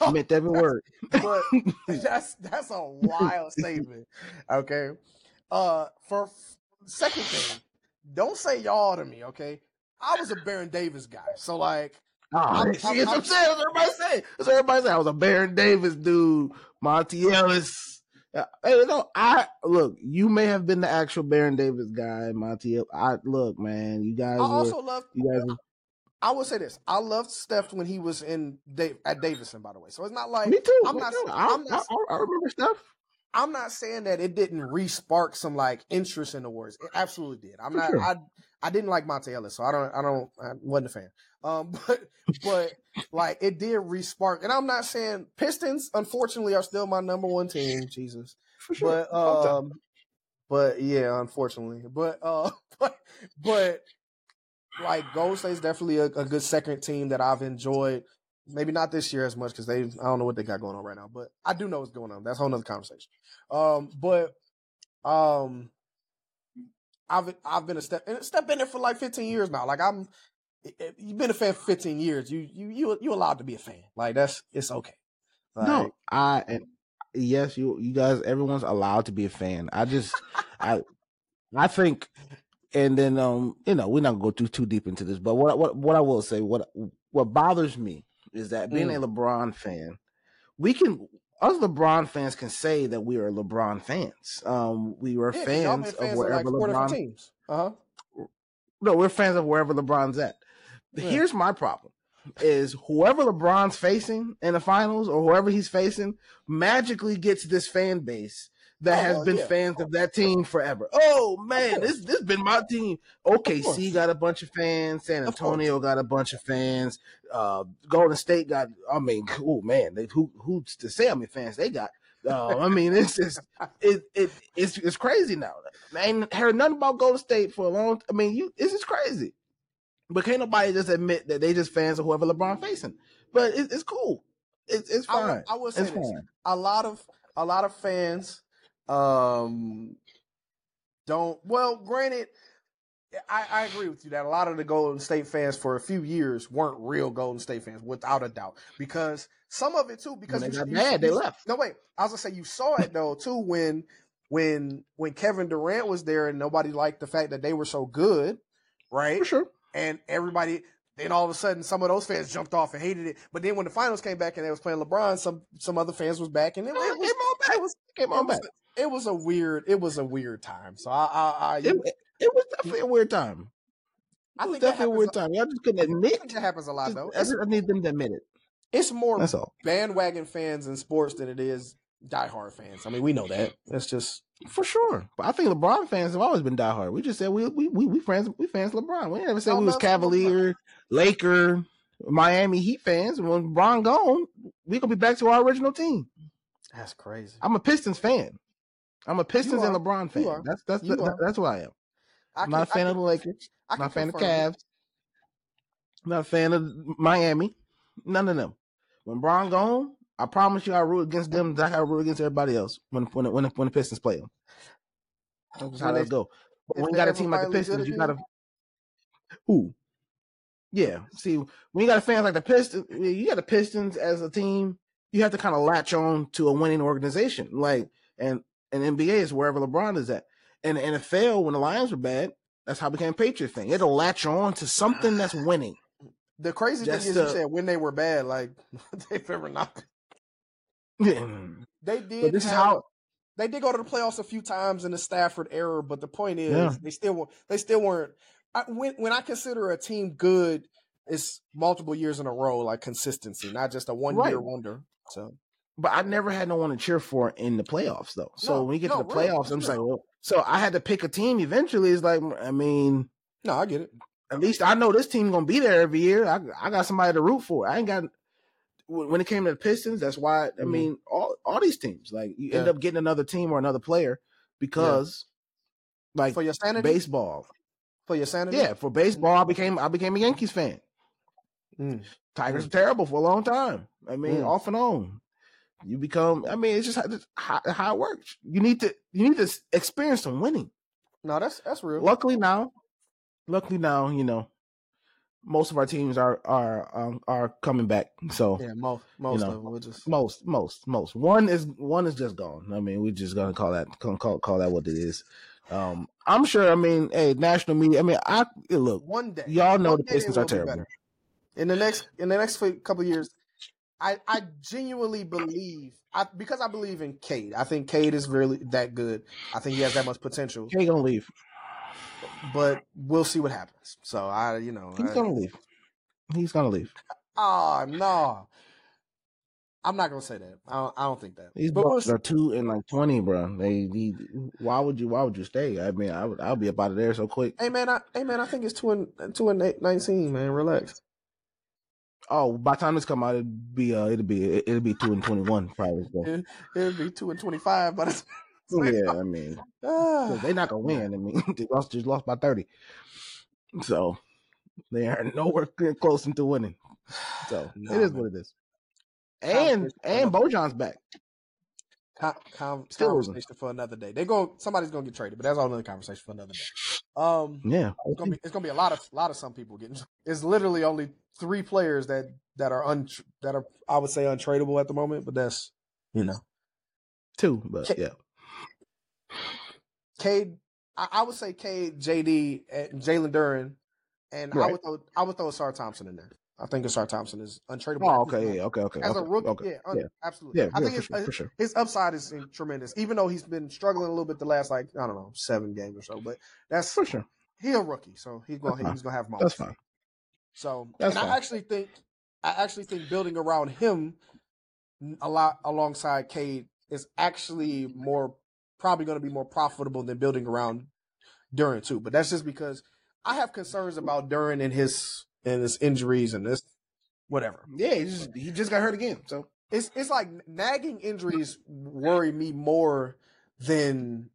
I meant every word. but that's that's a wild statement. Okay. Uh for second thing, don't say y'all to me, okay? I was a Baron Davis guy. So like Oh, I, see, I, I'm saying. That's everybody say. That's everybody say. I was a Baron Davis dude. Monty Ellis. Uh, hey, you know, I look. You may have been the actual Baron Davis guy, Monty. I look, man. You guys. I also love. You guys. Were, I will say this: I loved Steph when he was in Dave, at Davidson. By the way, so it's not like me too. I'm me not. Too. I'm not. I, I, remember Steph. I'm not saying that it didn't re-spark some like interest in the Warriors. It absolutely did. I'm For not. Sure. I I didn't like Monta Ellis, so I don't. I don't. I wasn't a fan. Um, but but like it did re-spark, and I'm not saying Pistons. Unfortunately, are still my number one team. Jesus. For sure. But um, but yeah, unfortunately, but uh, but but like Golden State's definitely a, a, good second team that I've enjoyed. Maybe not this year as much because they I don't know what they got going on right now, but I do know what's going on. That's a whole nother conversation. Um, but um, I've I've been a step and step in there for like 15 years now. Like I'm, you've been a fan for 15 years. You you you you allowed to be a fan. Like that's it's okay. Like, no, I and yes, you you guys, everyone's allowed to be a fan. I just I I think and then um, you know, we're not gonna go too too deep into this, but what what what I will say, what what bothers me is that being mm. a LeBron fan, we can us LeBron fans can say that we are LeBron fans. Um, we were yeah, fans, fans, of wherever like LeBron teams. Uh huh. No, we're fans of wherever LeBron's at. Yeah. Here's my problem: is whoever LeBron's facing in the finals or whoever he's facing magically gets this fan base that oh, has been yeah. fans of that team forever. Oh man, this this been my team. OKC got a bunch of fans. San Antonio got a bunch of fans. Uh, Golden State got. I mean, oh man, they, who who's to say how many fans they got? Uh, I mean, it's just it, it it's it's crazy now. I ain't heard nothing about Golden State for a long. I mean, you this is crazy. But can't nobody just admit that they just fans of whoever LeBron facing. But it, it's cool. It, it's fine. I, I will say it's this: fine. a lot of a lot of fans um, don't well. Granted, I, I, agree with you that a lot of the Golden State fans for a few years weren't real Golden State fans, without a doubt. Because some of it too, because when they you, got mad, they left. No, wait. I was gonna say you saw it though too when when when Kevin Durant was there and nobody liked the fact that they were so good, right? For sure. And everybody then all of a sudden, some of those fans jumped off and hated it. But then when the finals came back and they was playing LeBron, some some other fans was back and it, it was, it was, came on back it was a weird it was a weird time. So I, I, I it, it, was definitely a weird time. I think definitely a weird time. Y'all just couldn't admit that happens a lot though. I, need them to admit it. It's more That's all. bandwagon fans in sports than it is diehard fans. I mean, we know that. That's just for sure. But I think LeBron fans have always been diehard. We just said we we we, we friends we fans LeBron. We never said we was Cavalier, Laker, Miami Heat fans. When LeBron gone, we gonna be back to our original team. That's crazy. I'm a Pistons fan. I'm a Pistons and LeBron fan. That's that's the, that's what I am. I am not a fan of the Lakers. I'm not a fan of Cavs. I'm not a fan of Miami. None of them. When Bron gone, I promise you, I root against them. Like I root against everybody else when when when, when the Pistons play them. That's how they go. But when you got a team like the Pistons, you got to who? Yeah. See, when you got a fan like the Pistons, you got the Pistons as a team. You have to kind of latch on to a winning organization, like and and NBA is wherever LeBron is at. And the NFL, when the Lions were bad, that's how it became a Patriot thing. It'll latch on to something that's winning. The crazy Just thing is, to, you said when they were bad, like they've ever not. Um, they did. But this is how they did go to the playoffs a few times in the Stafford era, but the point is Yeah. they still wa- they still weren't. I, when when I consider a team good, it's multiple years in a row, like consistency, not just a one year wonder. So But I never had no one to cheer for in the playoffs, though. So No, when you get no, to the really, playoffs, I'm just like, well, so I had to pick a team. Eventually, it's like, I mean, no, I get it. at least I know this team gonna be there every year. I I got somebody to root for. I ain't got when it came to the Pistons. That's why I Mhm. mean, all all these teams, like you end up getting another team or another player because, like For your sanity, baseball, for your sanity, yeah, for baseball, I became I became a Yankees fan. Mm. Tigers were terrible for a long time. I mean, Mm. off and on. You become. I mean, it's just how, how, how it works. You need to. You need to experience some winning. No, that's that's real. Luckily now, luckily now, you know, most of our teams are are um, are coming back. So Yeah, most most know, of them. We'll just most, most, most. One is one is just gone. I mean, we're just gonna call that call call, that what it is. Um, I'm sure. I mean, hey, national media. I mean, I look. one day. Y'all know the Pistons are will be terrible. In the next in the next couple of years, I I genuinely believe I because I believe in Cade. I think Cade is really that good. I think he has that much potential. Ain't gonna leave. But we'll see what happens. So I you know He's I- gonna leave. He's gonna leave. Oh no. I'm not gonna say that. I don't, I don't think that. These but Bucks are two and like twenty, bro. They, they, why would you? Why would you stay? I mean, I would. I'll be up out of there so quick. Hey man, I, hey man, I think it's two and two and eight, nineteen. Man, relax. Oh, by the time this come out, it'd be uh, it'll be it'll be two and twenty one probably. So. It, it'll be two and twenty five, but it's, Yeah, I mean, ah, they're not gonna win. I mean, they lost just lost by thirty, so they are nowhere close to winning. So Nah, it is man. what it is. And and Bojan's back. con- con- Still losing. conversation for another day. They go. Somebody's gonna get traded, but that's all another conversation for another day. Um, Yeah, it's gonna be it's gonna be a lot of lot of some people getting. It's literally only three players that that are un that are I would say untradeable at the moment, but that's you know. two, but yeah, Cade, I, I would say Cade, JD, and Jalen Duren, and I would throw I would throw Ausar Thompson in there. I think Ausar Thompson is untradeable. Oh, okay, yeah, okay, okay. As okay, a rookie, okay. yeah, un- yeah, absolutely. yeah, I yeah, think for it's, sure, sure. his upside is tremendous, even though he's been struggling a little bit the last like I don't know seven games or so. But that's For sure, he's a rookie, so he's gonna he's gonna have moments. that's fine. So That's and fine. I actually think I actually think building around him a lot alongside Cade is actually more probably going to be more profitable than building around Duren too. But that's just because I have concerns about Duren and his and his injuries and this whatever. Yeah, he just he just got hurt again. So It's it's like nagging injuries worry me more than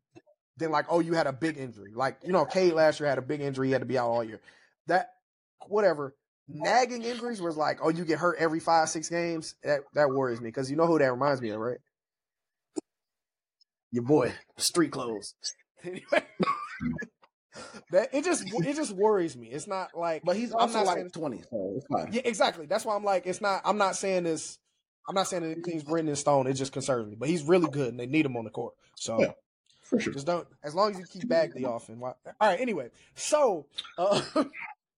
than like oh you had a big injury. Like you know Cade last year had a big injury, he had to be out all year. That whatever. Nagging injuries was like oh you get hurt every five six games. That that worries me because you know who that reminds me of, right? Your boy, street clothes. Anyway, that it just it just worries me. It's not like but he's I'm also not like saying- twenty, so it's fine. yeah, exactly. That's why I'm like, it's not. I'm not saying this. I'm not saying anything's written in stone. It just concerns me. But he's really good, and they need him on the court. So Yeah. For sure. just don't. As long as you keep Bagley off and why- all right. Anyway, so uh,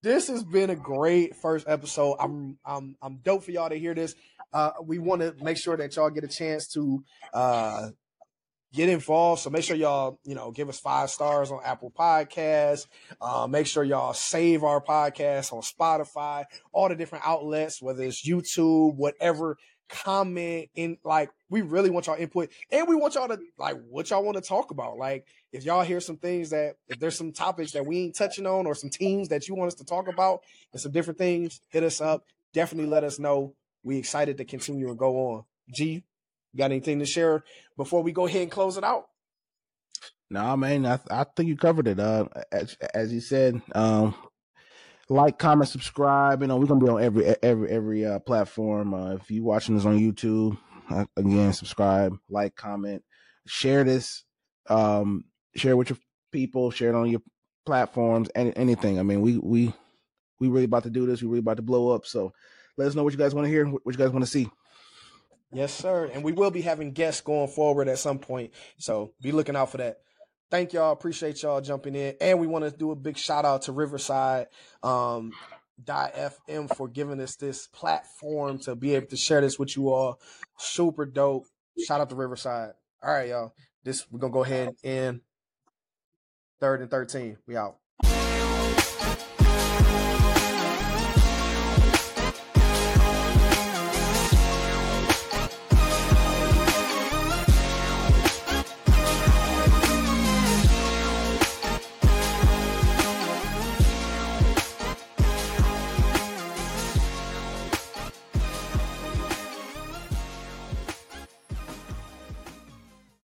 this has been a great first episode. I'm I'm I'm dope for y'all to hear this. Uh, we want to make sure that y'all get a chance to uh, get involved. So make sure y'all you know give us five stars on Apple Podcasts. Uh, make sure y'all save our podcast on Spotify, all the different outlets, whether it's YouTube, whatever. Comment in like we really want y'all input, and we want y'all to like what y'all want to talk about. Like if y'all hear some things that if there's some topics that we ain't touching on, or some teams that you want us to talk about, and some different things, hit us up. Definitely let us know. We excited to continue and go on. G, got anything to share before we go ahead and close it out? No, man, I I think you covered it. Uh, as as you said, um, like, comment, subscribe. You know, we're gonna be on every every every uh, platform. Uh, if you watching this on YouTube, uh, again, subscribe, like, comment, share this. Um, share with your people. Share it on your platforms. Any anything. I mean, we we we really about to do this. We really about to blow up. So, let us know what you guys want to hear. What you guys want to see. Yes, sir. And we will be having guests going forward at some point. So be looking out for that. Thank y'all. Appreciate y'all jumping in. And we want to do a big shout out to Riverside um, FM for giving us this platform to be able to share this with you all. Super dope. Shout out to Riverside. All right, y'all. This we're gonna go ahead and third and thirteen. We out.